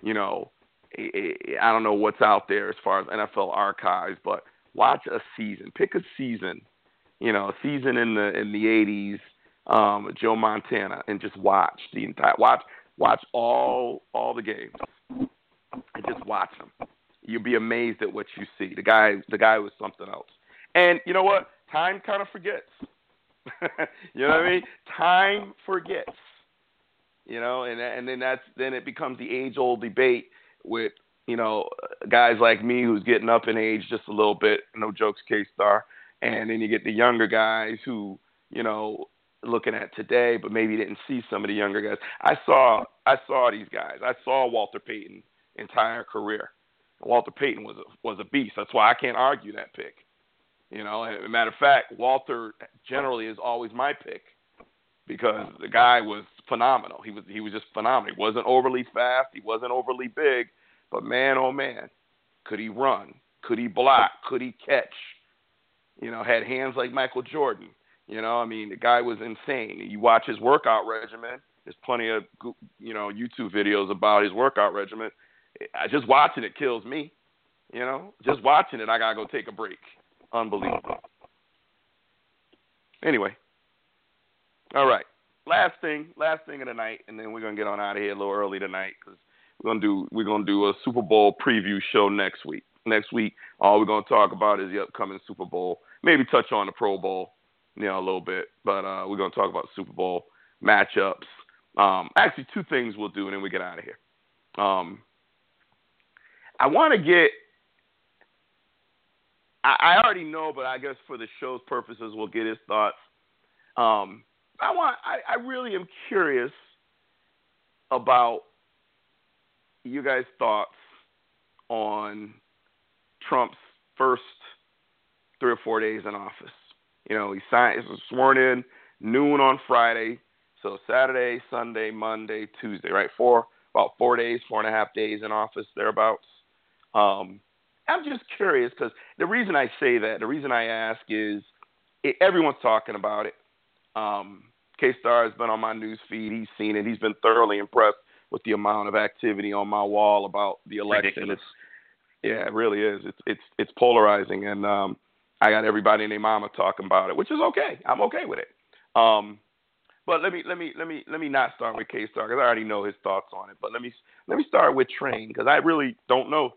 you know, I, don't know what's out there as far as NFL archives, but watch a season, pick a season, you know, a season in the in the '80s, um, Joe Montana, and just watch the entire watch watch all all the games and just watch them. You'll be amazed at what you see. The guy the guy was something else. And you know what? Time kind of forgets. you know what I mean? Time forgets. You know, and and then that's then it becomes the age old debate with you know guys like me who's getting up in age just a little bit. No jokes, K Star. And then you get the younger guys who you know looking at today, but maybe didn't see some of the younger guys. I saw I saw these guys. I saw Walter Payton entire career. Walter Payton was a, was a beast. That's why I can't argue that pick. You know, and a matter of fact, Walter generally is always my pick because the guy was phenomenal. He was he was just phenomenal. He wasn't overly fast, he wasn't overly big, but man oh man, could he run? Could he block? Could he catch? You know, had hands like Michael Jordan. You know, I mean, the guy was insane. You watch his workout regimen. There's plenty of you know YouTube videos about his workout regimen. Just watching it kills me. You know, just watching it, I gotta go take a break. Unbelievable. Anyway, all right. Last thing, last thing of the night, and then we're gonna get on out of here a little early tonight because we're gonna do we're gonna do a Super Bowl preview show next week. Next week, all we're gonna talk about is the upcoming Super Bowl. Maybe touch on the Pro Bowl, you know, a little bit, but uh, we're gonna talk about Super Bowl matchups. Um, actually, two things we'll do, and then we get out of here. Um, I want to get. I, I already know, but I guess for the show's purposes, we'll get his thoughts. Um, I want. I, I really am curious about you guys' thoughts on Trump's first three or four days in office. You know, he signed, he was sworn in noon on Friday, so Saturday, Sunday, Monday, Tuesday, right? Four about four days, four and a half days in office thereabouts. Um, I'm just curious because the reason I say that, the reason I ask is it, everyone's talking about it. Um, K Star has been on my news feed. He's seen it. He's been thoroughly impressed with the amount of activity on my wall about the election. Ridiculous. Yeah, it really is. It's it's it's polarizing, and um, I got everybody and their mama talking about it, which is okay. I'm okay with it. Um, but let me let me let me let me not start with K Star because I already know his thoughts on it. But let me let me start with Train because I really don't know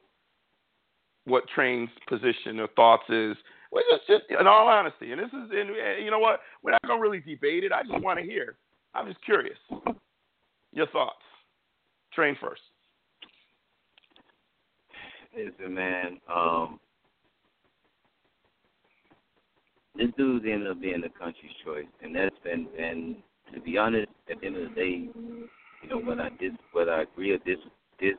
what Train's position or thoughts is. Well, just just in all honesty, and this is and you know what we're not gonna really debate it. I just want to hear. I'm just curious. Your thoughts. Train first. Listen, man. Um, this dude's ended up being the country's choice, and that's been. And to be honest, at the end of the day, you know, whether I dis, whether I agree or dis, dis,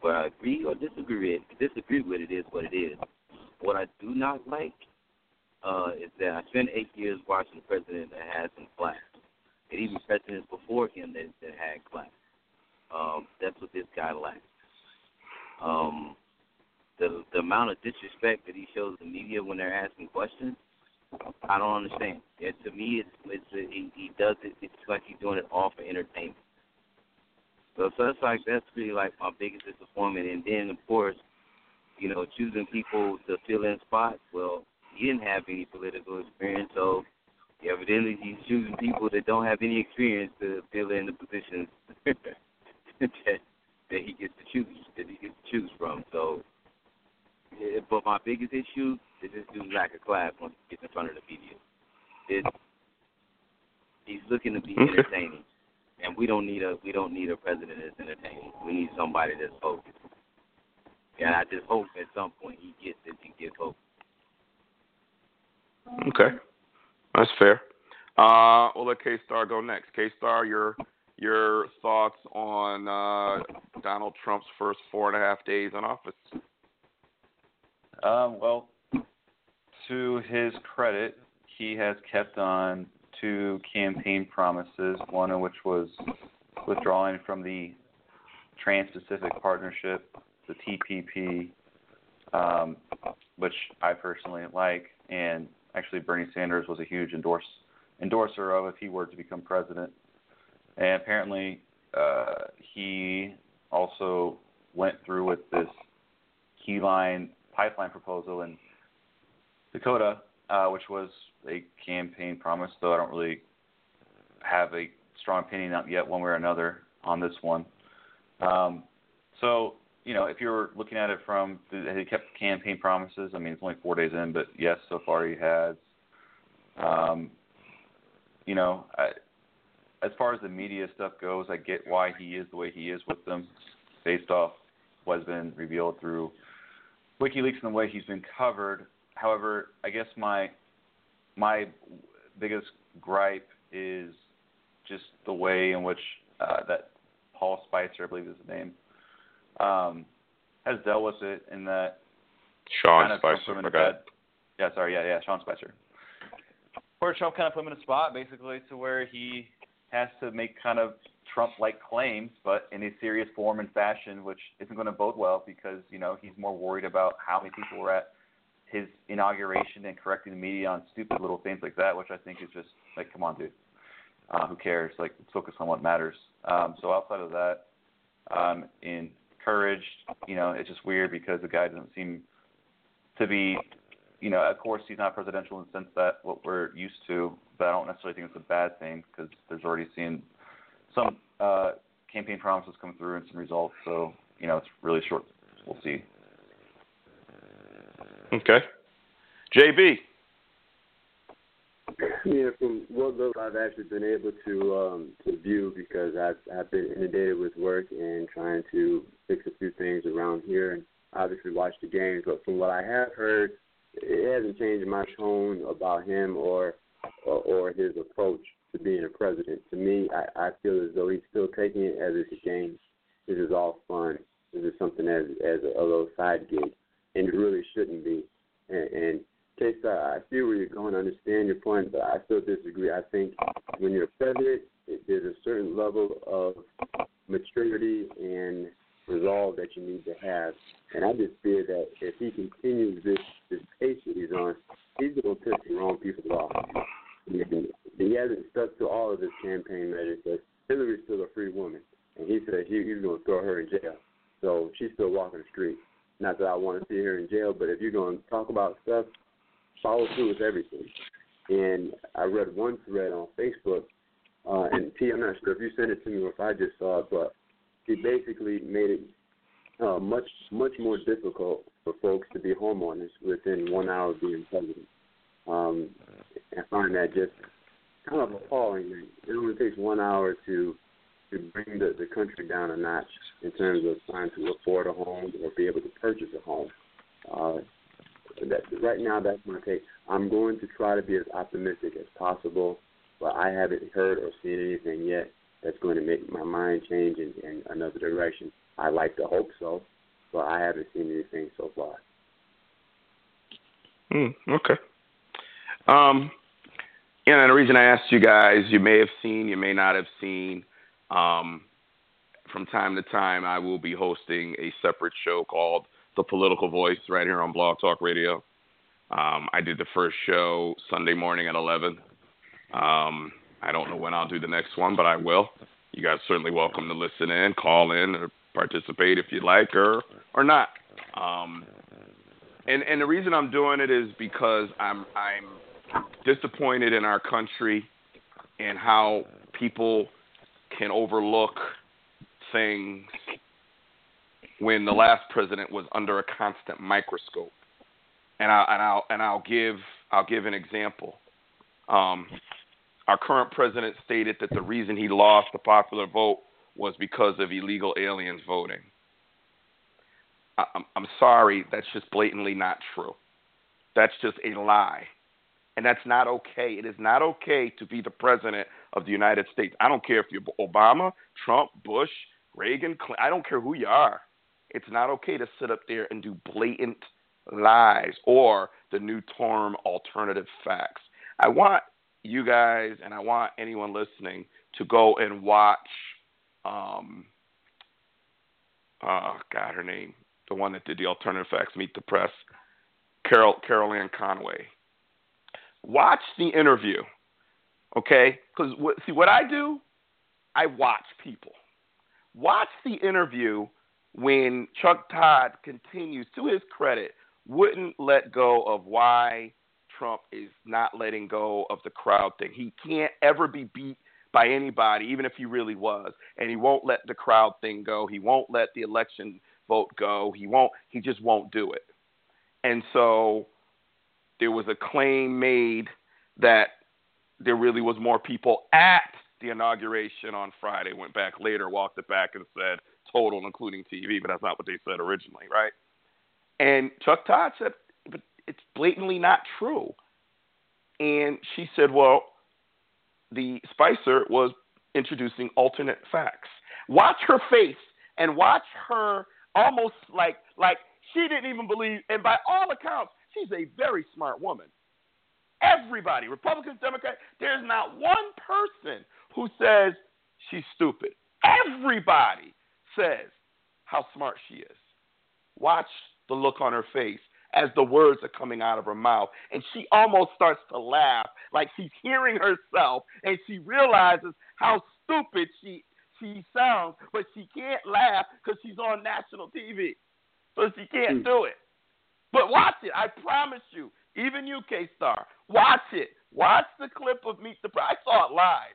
whether I agree or disagree, disagree with it is what it is. What I do not like uh, is that I spent eight years watching a president that had some class, and even presidents before him that, that had class. Um, that's what this guy lacks. Um, the the amount of disrespect that he shows the media when they're asking questions, I don't understand. It, to me, it's it's he, he does it. It's like he's doing it all for entertainment. So, so that's like that's really like my biggest disappointment. And then of course, you know, choosing people to fill in spots. Well, he didn't have any political experience, so evidently he's choosing people that don't have any experience to fill in the positions that that he gets to choose that he gets to choose from. So, yeah, but my biggest issue is this dude's lack of class once he gets in front of the media. It's he's looking to be Okay. entertaining, and we don't need a we don't need a president that's entertaining. We need somebody that's focused. And I just hope at some point he gets it and gets focused. Okay, that's fair. Uh, we'll let K Star go next. K Star, your your thoughts on uh, Donald Trump's first four and a half days in office? Um, well, to his credit, he has kept on two campaign promises, one of which was withdrawing from the Trans Pacific Partnership, the TPP, um, which I personally like, and actually Bernie Sanders was a huge endorse, endorser of if he were to become president. And apparently, uh, he also went through with this keyline pipeline proposal in Dakota, uh, which was a campaign promise, though I don't really have a strong opinion out yet, one way or another, on this one. Um, so, you know, if you're looking at it from he kept campaign promises. I mean, it's only four days in, but yes, so far he has. Um, you know, I, as far as the media stuff goes, I get why he is the way he is with them, based off what has been revealed through WikiLeaks and the way he's been covered. However, I guess my my biggest gripe is just the way in which uh, that Paul Spicer, I believe is his name, um, has dealt with it. In that Sean kind of Spicer, put him in a forgot. Yeah, sorry, yeah, yeah, Sean Spicer. Where Trump kind of put him in a spot, basically, to where he has to make kind of Trump-like claims, but in a serious form and fashion, which isn't going to bode well because you know he's more worried about how many people were at his inauguration and correcting the media on stupid little things like that, which I think is just like, come on, dude, uh, who cares? Like, let's focus on what matters. Um, so outside of that, um, encouraged, you know, it's just weird because the guy doesn't seem to be, you know, of course he's not presidential in the sense that what we're used to, but I don't necessarily think it's a bad thing because there's already seen some uh, campaign promises come through and some results. So you know, it's really short. We'll see. Okay. JB. Yeah, from what little I've actually been able to um, to view because I've I've been inundated with work and trying to fix a few things around here and obviously watch the games. But from what I have heard, it hasn't changed my tone about him or or, or his approach to being a president. To me, I, I feel as though he's still taking it as it's a game. This is all fun. This is something as as a, a little side gig, and it really shouldn't be. And, and I see where you're going. I understand your point, but I still disagree. I think when you're president, it, there's a certain level of maturity and resolve that you need to have. And I just fear that if he continues this this pace that he's on, he's going to piss the wrong people off. He hasn't stuck to all of his campaign measures. Because Hillary's still a free woman, and he said he, he's going to throw her in jail. So she's still walking the street. Not that I want to see her in jail, but if you're going to talk about stuff, follow through with everything. And I read one thread on Facebook, uh, and T, I'm not sure if you sent it to me or if I just saw it, but he basically made it uh, much much more difficult for folks to be homeowners within one hour of being president. Um, I find that just kind of appalling. It only takes one hour to to bring the, the country down a notch in terms of trying to afford a home or be able to purchase a home. Uh, that right now, that's my take. I'm going to try to be as optimistic as possible, but I haven't heard or seen anything yet that's going to make my mind change in, in another direction. I like to hope so, but I haven't seen anything so far. Mm, okay. Um, and the reason I asked you guys, you may have seen, you may not have seen. Um, from time to time, I will be hosting a separate show called The Political Voice right here on Blog Talk Radio. Um, I did the first show Sunday morning at 11. Um, I don't know when I'll do the next one, but I will. You guys certainly welcome to listen in, call in, or participate if you like, or or not. Um, and and the reason I'm doing it is because I'm I'm disappointed in our country and how people can overlook things when the last president was under a constant microscope. And I and I'll and I'll give I'll give an example. Um, our current president stated that the reason he lost the popular vote was because of illegal aliens voting. I'm, I'm sorry, that's just blatantly not true. That's just a lie. And that's not okay. It is not okay to be the president of the United States. I don't care if you're Obama, Trump, Bush, Reagan, Clinton, I don't care who you are. It's not okay to sit up there and do blatant lies or the new term alternative facts. I want you guys and I want anyone listening to go and watch um oh God her name the one that did the alternative facts meet the press Carol Carol Ann Conway watch the interview okay cuz what see what I do I watch people watch the interview when Chuck Todd continues to his credit wouldn't let go of why Trump is not letting go of the crowd thing. He can't ever be beat by anybody, even if he really was, and he won't let the crowd thing go. He won't let the election vote go. He won't. He just won't do it. And so there was a claim made that there really was more people at the inauguration on Friday. Went back later, walked it back, and said total, including TV, but that's not what they said originally, right? And Chuck Todd said but it's blatantly not true. And she said, well, the Spicer was introducing alternate facts. Watch her face and watch her almost like like she didn't even believe. And by all accounts, she's a very smart woman. Everybody, Republicans, Democrats, there's not one person who says she's stupid. Everybody says how smart she is. Watch the look on her face as the words are coming out of her mouth. And she almost starts to laugh, like she's hearing herself, and she realizes how stupid she she sounds, but she can't laugh because she's on national TV. So she can't hmm. do it. But watch it. I promise you. Even you, K Star. Watch it. Watch the clip of Meet the Press. I saw it live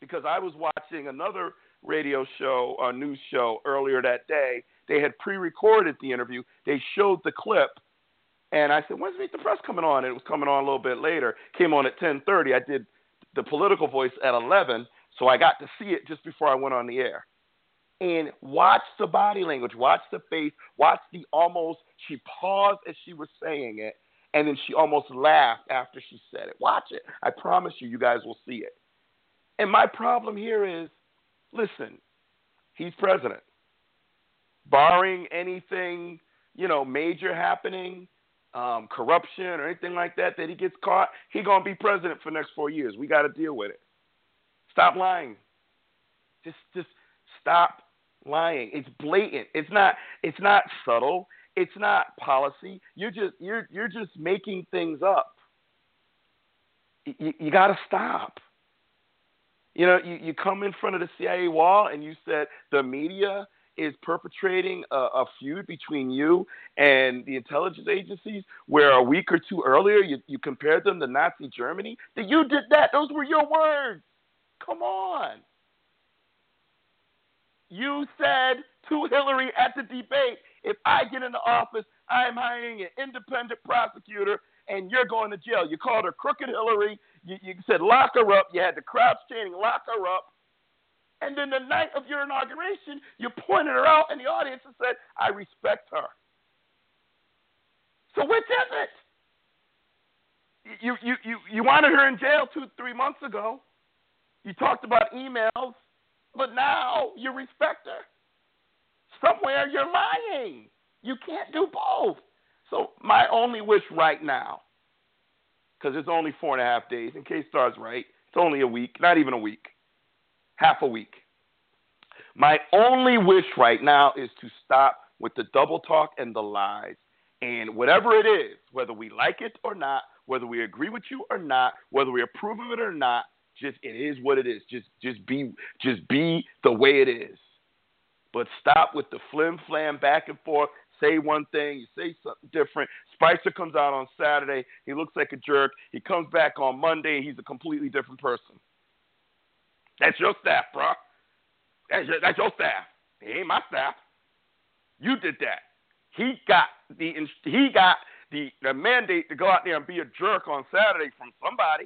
because I was watching another radio show, a news show earlier that day. They had pre recorded the interview. They showed the clip and I said, "When's Meet the Press coming on?" And it was coming on a little bit later. Came on at 10:30. I did the political voice at 11, so I got to see it just before I went on the air. And watch the body language, watch the face, watch the almost. She paused as she was saying it, and then she almost laughed after she said it. Watch it. I promise you, you guys will see it. And my problem here is listen, he's president. Barring anything, you know, major happening, um, corruption or anything like that, that he gets caught, he gonna be president for the next four years. We got to deal with it. Stop lying. Just, just stop lying. It's blatant. It's not. It's not subtle. It's not policy. You're just, you're, you're just making things up. You, you got to stop. You know, you, you come in front of the CIA wall and you said the media is perpetrating a, a, feud between you and the intelligence agencies, where a week or two earlier you, you compared them to Nazi Germany. That you did that. Those were your words. Come on. You said to Hillary at the debate, if I get into office, I'm hiring an independent prosecutor and you're going to jail. You called her Crooked Hillary. You, you said lock her up. You had the Crouch chanting lock her up. And then the night of your inauguration, you pointed her out in the audience and said, I respect her. So which is it? You, you, you, you wanted her in jail two, three months ago. You talked about emails, but now you respect her. Somewhere you're lying. You can't do both. So my only wish right now, because it's only four and a half days, in K Star's right, it's only a week, not even a week, half a week. My only wish right now is to stop with the double talk and the lies. And whatever it is, whether we like it or not, whether we agree with you or not, whether we approve of it or not, just it is what it is. Just just be just be the way it is. But stop with the flim flam back and forth. Say one thing, you say something different. Spicer comes out on Saturday. He looks like a jerk. He comes back on Monday. He's a completely different person. That's your staff, bro. That's your, that's your staff. He ain't my staff. You did that. He got the he got the, the mandate to go out there and be a jerk on Saturday from somebody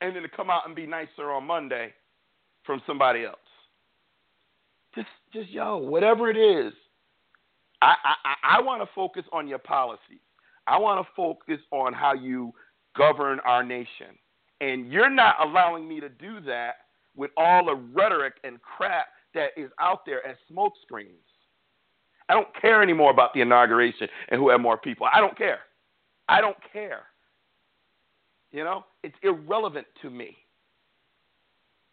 and then to come out and be nicer on Monday from somebody else. Just, just yo, whatever it is, I, I, I want to focus on your policies. I want to focus on how you govern our nation. And you're not allowing me to do that with all the rhetoric and crap that is out there as smoke screens. I don't care anymore about the inauguration and who had more people. I don't care. I don't care. You know, it's irrelevant to me.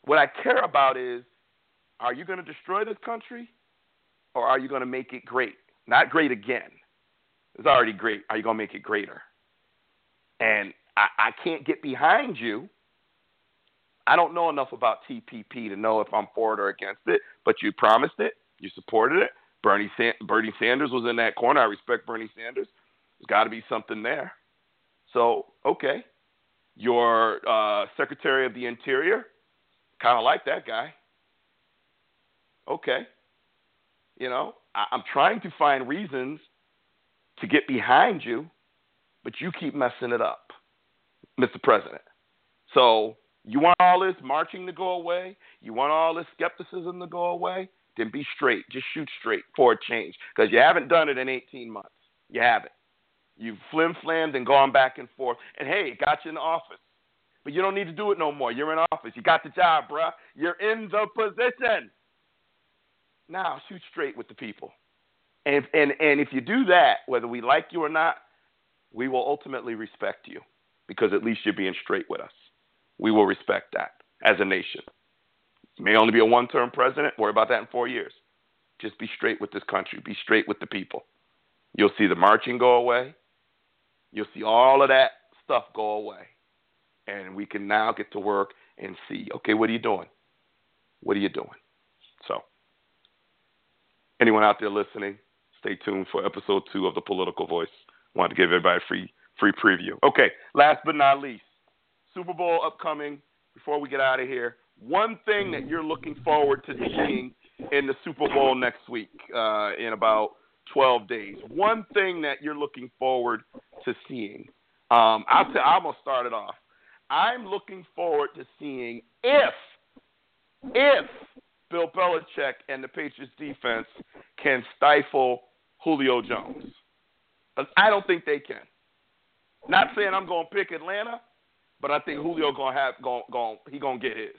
What I care about is are you going to destroy this country or are you going to make it great? Not great again. It's already great. Are you going to make it greater? And I, I can't get behind you. I don't know enough about TPP to know if I'm for it or against it, but you promised it. You supported it. Bernie, San- Bernie Sanders was in that corner. I respect Bernie Sanders. There's got to be something there. So, okay, your uh, Secretary of the Interior, kind of like that guy. Okay. You know, I- I'm trying to find reasons to get behind you, but you keep messing it up, Mr. President. So you want all this marching to go away? You want all this skepticism to go away? Then be straight. Just shoot straight for a change because you haven't done it in 18 months. You haven't. You've flim flammed and gone back and forth. And hey, it got you in office. But you don't need to do it no more. You're in office. You got the job, bruh. You're in the position. Now shoot straight with the people. And, and, and if you do that, whether we like you or not, we will ultimately respect you because at least you're being straight with us. We will respect that as a nation. You may only be a one term president. Worry about that in four years. Just be straight with this country. Be straight with the people. You'll see the marching go away. You'll see all of that stuff go away. And we can now get to work and see, okay, what are you doing? What are you doing? So, anyone out there listening, stay tuned for episode two of The Political Voice. Wanted to give everybody a free, free preview. Okay, last but not least, Super Bowl upcoming. Before we get out of here, one thing that you're looking forward to seeing in the Super Bowl next week, uh, in about 12 days. One thing that you're looking forward to seeing. Um, I'll t- I'm gonna start it off. I'm looking forward to seeing if if Bill Belichick and the Patriots defense can stifle Julio Jones. I don't think they can. Not saying I'm going to pick Atlanta, but I think Julio going to have going going he going to get his.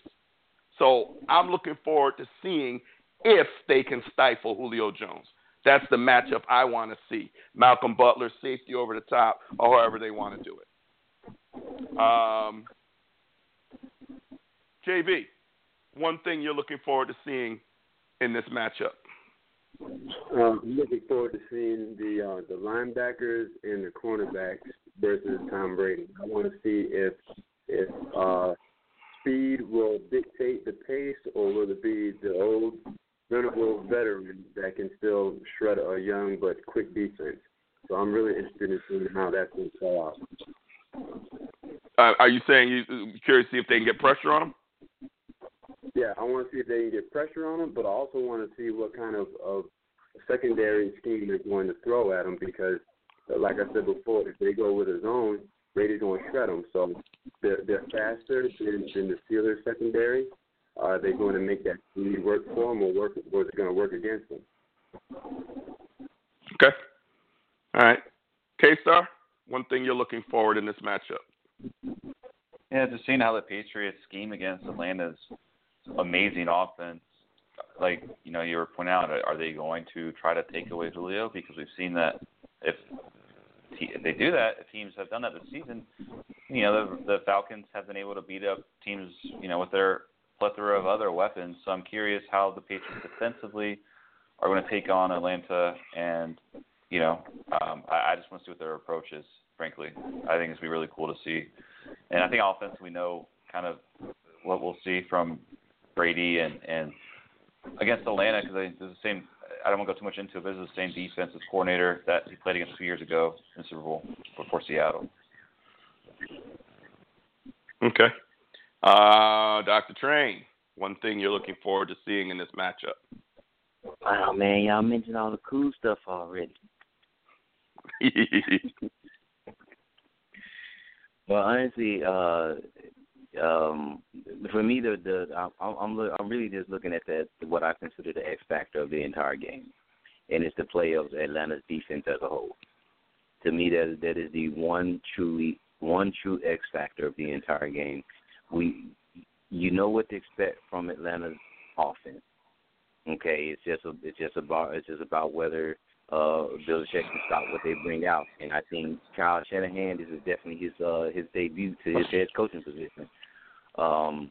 So I'm looking forward to seeing if they can stifle Julio Jones. That's the matchup I want to see. Malcolm Butler, safety over the top, or however they want to do it. Um, JB, one thing you're looking forward to seeing in this matchup? Um, I'm looking forward to seeing the uh, the linebackers and the cornerbacks versus Tom Brady. I want to see if if uh, speed will dictate the pace, or will it be the old venerable veteran that can still shred a young but quick defense? So I'm really interested in seeing how that's going to play out. Uh, are you saying you curious to see if they can get pressure on them? Yeah, I want to see if they can get pressure on him, but I also want to see what kind of, of secondary scheme they're going to throw at him because, uh, like I said before, if they go with a zone, Brady's going to shred them. So they're, they're faster than, than the Steelers secondary. Are they going to make that speed work for them, or work, or is it going to work against them? Okay. All right. K Star, one thing you're looking forward in this matchup. Yeah, just seeing how the Patriots scheme against Atlanta's amazing offense. Like you know, you were pointing out, are they going to try to take away Julio? Because we've seen that if they do that, if teams have done that this season, you know the the Falcons have been able to beat up teams, you know, with their plethora of other weapons. So I'm curious how the Patriots defensively are going to take on Atlanta, and you know, um, I, I just want to see what their approach is. Frankly, I think it's gonna be really cool to see, and I think offense we know kind of what we'll see from Brady and and against Atlanta because it's the same. I don't want to go too much into it, but it's the same defensive coordinator that he played against two years ago in the Super Bowl before Seattle. Okay. Uh, Dr. Train, one thing you're looking forward to seeing in this matchup? Wow, man, y'all mentioned all the cool stuff already. well, honestly, uh, um, for me, the the I'm I'm, I'm really just looking at that what I consider the X factor of the entire game, and it's the play of Atlanta's defense as a whole. To me, that that is the one truly one true X factor of the entire game. We, you know what to expect from Atlanta's offense. Okay, it's just a, it's just about it's just about whether uh Belichick can stop what they bring out. And I think Kyle Shanahan this is definitely his uh his debut to his head coaching position. Um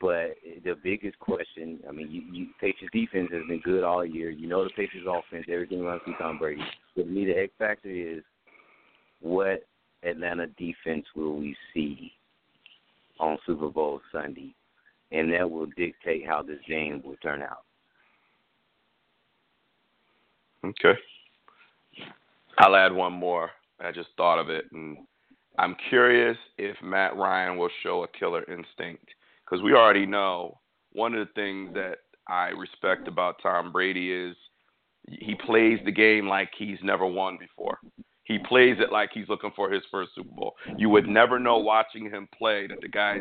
but the biggest question, I mean, you, you Patriots defense has been good all year. You know the Patriots offense, everything runs through Tom Brady. But to me, the X factor is what Atlanta defense will we see on Super Bowl Sunday, and that will dictate how this game will turn out. Okay. I'll add one more. I just thought of it, and I'm curious if Matt Ryan will show a killer instinct because we already know one of the things that I respect about Tom Brady is he plays the game like he's never won before. He plays it like he's looking for his first Super Bowl. You would never know watching him play that the guy's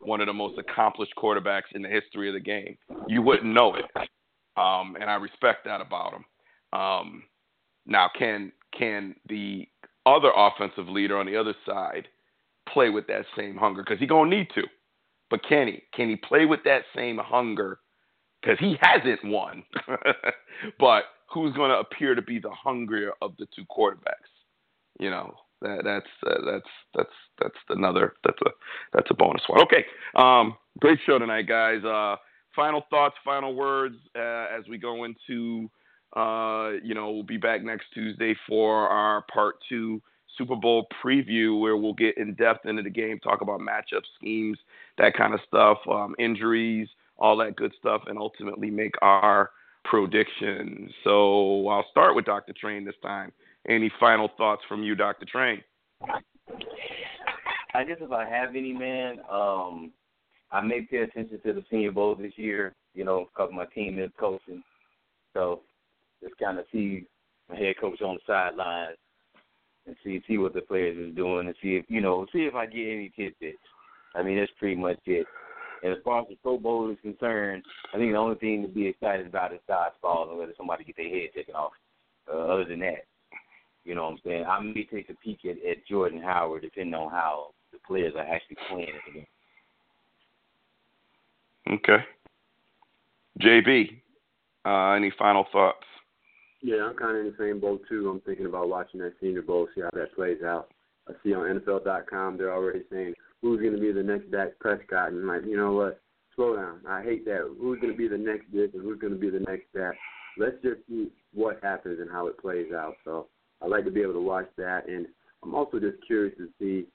one of the most accomplished quarterbacks in the history of the game. You wouldn't know it, um, and I respect that about him. Um, now, can can the other offensive leader on the other side play with that same hunger? Because he's gonna need to. But can he? Can he play with that same hunger? Because he hasn't won. but who's to appear to be the hungrier of the two quarterbacks? You know, that, that's uh, that's that's that's another that's a that's a bonus one. Okay, um, great show tonight, guys. Uh, final thoughts, final words uh, as we go into uh, you know, we'll be back next Tuesday for our part two Super Bowl preview where we'll get in depth into the game, talk about matchup schemes, that kind of stuff, um, injuries, all that good stuff, and ultimately make our predictions. So I'll start with Dr. Train this time. Any final thoughts from you, Dr. Train? I guess if I have any, man, um, I may pay attention to the Senior Bowl this year, you know, because my team is coaching. So just kind of see my head coach on the sidelines and see see what the players is doing and see if you know see if I get any tidbits. I mean that's pretty much it. And as far as the Pro Bowl is concerned, I think the only thing to be excited about is falls and whether somebody get their head taken off. Uh, other than that, you know what I'm saying. I may take a peek at, at Jordan Howard depending on how the players are actually playing at the. Okay. JB, uh, any final thoughts? Yeah, I'm kind of in the same boat too. I'm thinking about watching that Senior Bowl, see how that plays out. I see on NFL.com they're already saying who's going to be the next Dak Prescott, and like, you know what? Slow down. I hate that. Who's going to be the next this and who's going to be the next that? Let's just see what happens and how it plays out. So I'd like to be able to watch that, and I'm also just curious to see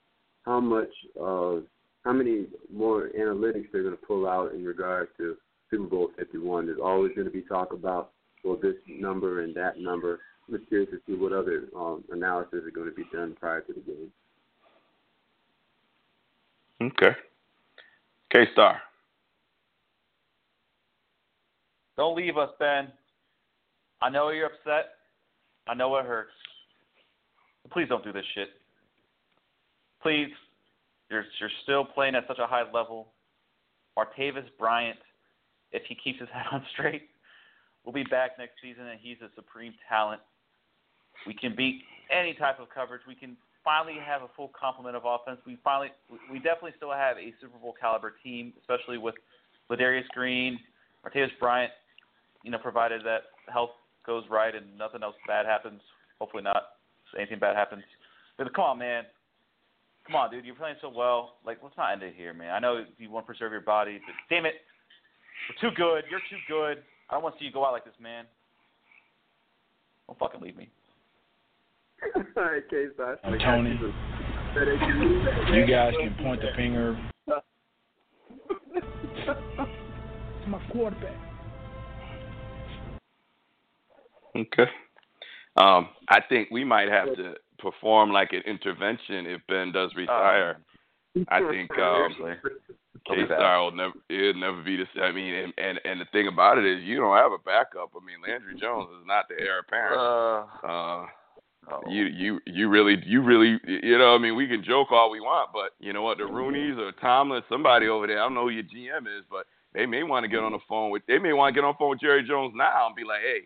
how much of how many more analytics they're going to pull out in regards to Super Bowl 51. There's always going to be talk about well this number and that number. I'm just curious to see what other um, analysis are going to be done prior to the game. Okay. K Star. Don't leave us, Ben. I know you're upset. I know it hurts. Please don't do this shit. Please. You're you're still playing at such a high level. Martavis Bryant, if he keeps his head on straight, will be back next season and he's a supreme talent. We can beat any type of coverage. We can finally have a full complement of offense. We finally, we definitely still have a Super Bowl caliber team, especially with Ladarius Green, Martavis Bryant. You know, provided that health goes right and nothing else bad happens. Hopefully not anything bad happens. But come on, man. Come on, dude. You're playing so well. Like, let's not end it here, man. I know you want to preserve your body, but damn it, we're too good. You're too good. I don't want to see you go out like this, man. Don't fucking leave me. All right, K Star. Tony, you guys can point the finger. It's my quarterback. Okay. Um, I think we might have to perform like an intervention if Ben does retire. I think um, K Star will never it'll never be the same. I mean, and, and and the thing about it is you don't have a backup. I mean, Landry Jones is not the heir apparent. Uh, Uh, oh. you you you really you really you know I mean we can joke all we want, but you know what the Rooneys or Tomlin, somebody over there, I don't know who your GM is, but they may want to get on the phone with they may want to get on the phone with Jerry Jones now and be like, hey,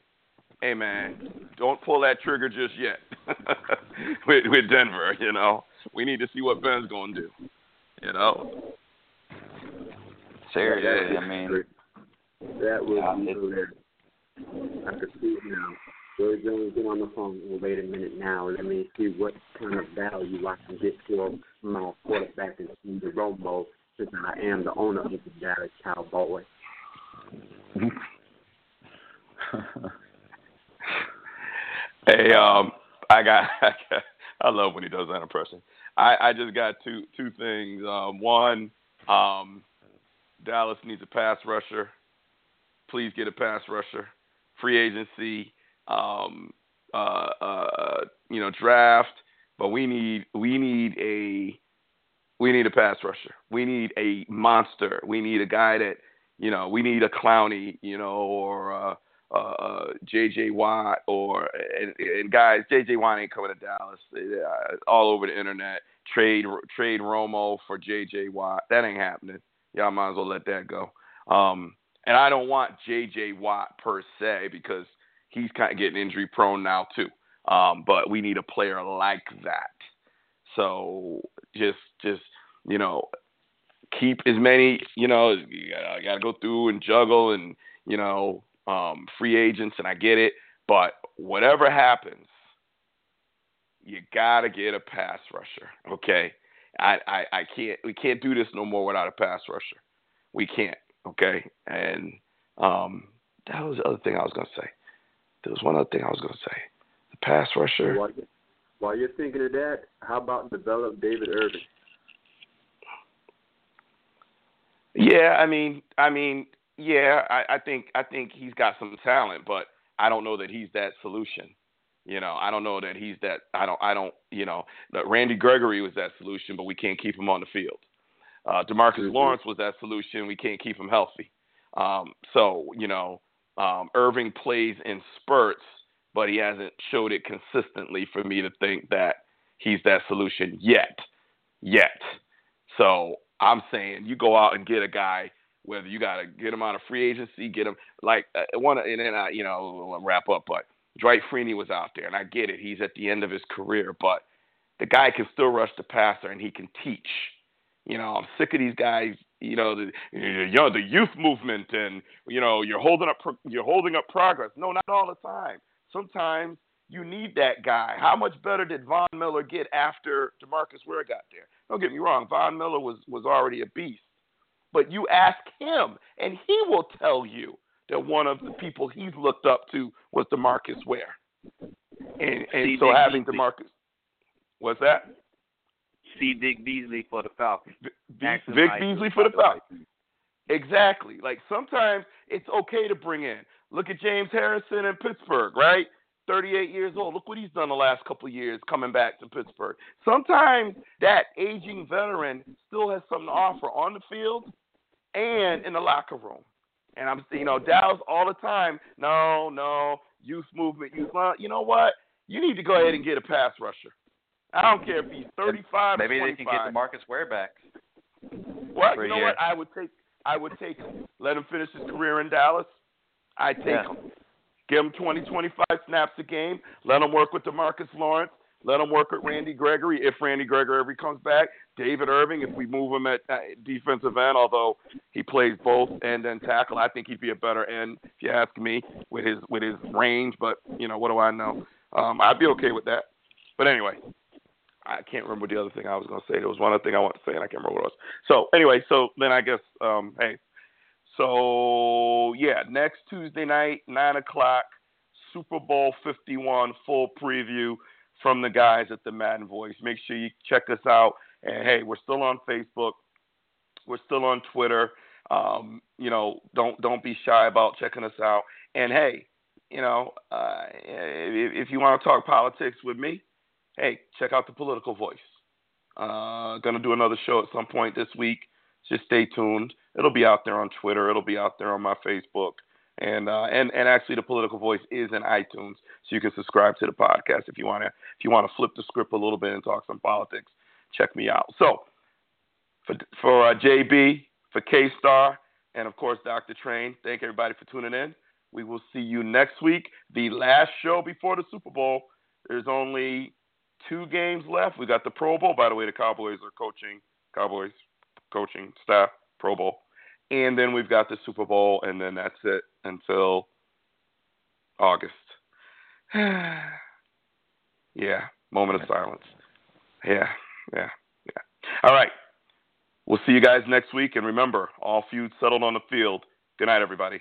hey man, don't pull that trigger just yet with with Denver. You know we need to see what Ben's going to do. You know. seriously, I mean, That was Yeah, be it- hilarious. I could see it now. Jerry Jones get on the phone. Well, wait a minute now. Let me see what kind of value I can get for my quarterback in the Romo since I am the owner of the Dallas Cowboys. Hey, um, I got, I got, I love when he does that impression. I, I just got two two things. Um, one, um, Dallas needs a pass rusher. Please get a pass rusher. Free agency, um, uh, uh, you know, draft. But we need we need a we need a pass rusher. We need a monster. We need a guy that you know. We need a Clowney, you know, or. Uh, J.J. Watt or and, and guys, J.J. Watt ain't coming to Dallas. Uh, all over the internet, trade trade Romo for J.J. Watt. That ain't happening. Y'all might as well let that go. Um, and I don't want J.J. Watt per se because he's kind of getting injury prone now too. Um, but we need a player like that. So just just you know keep as many you know you gotta, gotta go through and juggle and you know um, free agents, and I get it. But whatever happens, you gotta get a pass rusher. Okay, I, I I can't we can't do this no more without a pass rusher. We can't. Okay, and um, that was the other thing I was gonna say. There was one other thing I was gonna say. The pass rusher. While, while you're thinking of that, how about develop David Irving? Yeah, I mean, I mean, yeah, I, I think I think he's got some talent, but I don't know that he's that solution. You know, I don't know that he's that. I don't. I don't. You know, that Randy Gregory was that solution, but we can't keep him on the field. Uh, Demarcus Mhm. Lawrence was that solution. We can't keep him healthy. Um, so you know, um, Irving plays in spurts, but he hasn't showed it consistently for me to think that he's that solution yet. Yet. So I'm saying you go out and get a guy whether you got to get him out of free agency, get him like uh, one, and then I, you know, wrap up. But Dwight Freeney was out there, and I get it; he's at the end of his career, but the guy can still rush the passer, and he can teach. You know, I'm sick of these guys you know the you know the youth movement and you know you're holding up you're holding up progress. No, not all the time. Sometimes you need that guy. How much better did Von Miller get after Demarcus Ware got there? Don't get me wrong, Von Miller was was already a beast, but you ask him, and he will tell you that one of the people he's looked up to was Demarcus Ware, and and so having Demarcus, what's that? See Vic Beasley for the Falcons. Vic, Vic Beasley for the Falcons. Exactly. Like sometimes it's okay to bring in. Look at James Harrison in Pittsburgh, right? 38 years old. Look what he's done the last couple of years coming back to Pittsburgh. Sometimes that aging veteran still has something to offer on the field and in the locker room. And I'm, saying, you know, Dallas all the time. No, no, youth movement, youth. You know what? You need to go ahead and get a pass rusher. I don't care if he's 35 Maybe they can get Demarcus Ware back. Well, you know year. what? I would take. I would take him. Let him finish his career in Dallas. I take Yeah. him. Give him 20, 25 snaps a game. Let him work with Demarcus Lawrence. Let him work with Randy Gregory if Randy Gregory ever comes back. David Irving, if we move him at defensive end, although he plays both end and tackle, I think he'd be a better end if you ask me with his with his range. But you know, what do I know? Um, I'd be okay with that. But anyway, I can't remember the other thing I was going to say. There was one other thing I wanted to say, and I can't remember what it was. So anyway, so then I guess, um, hey, so yeah, next Tuesday night, nine o'clock, Super Bowl Fifty One full preview from the guys at the Madden Voice. Make sure you check us out. And hey, we're still on Facebook. We're still on Twitter. Um, you know, don't don't be shy about checking us out. And hey, you know, uh, if, if you want to talk politics with me, hey, check out the Political Voice. Uh, gonna do another show at some point this week. Just stay tuned. It'll be out there on Twitter. It'll be out there on my Facebook. And uh, and and actually, the Political Voice is in iTunes, so you can subscribe to the podcast if you want to. If you want to flip the script a little bit and talk some politics, check me out. So for for uh, JB, for K Star, and of course Dr. Train, thank everybody for tuning in. We will see you next week, the last show before the Super Bowl. There's only two games left. We got the Pro Bowl. By the way, the Cowboys are coaching. Cowboys coaching staff Pro Bowl, and then we've got the Super Bowl, and then that's it until August. yeah, moment of silence. Yeah, yeah, yeah. All right. We'll see you guys next week, and remember, all feuds settled on the field. Good night, everybody.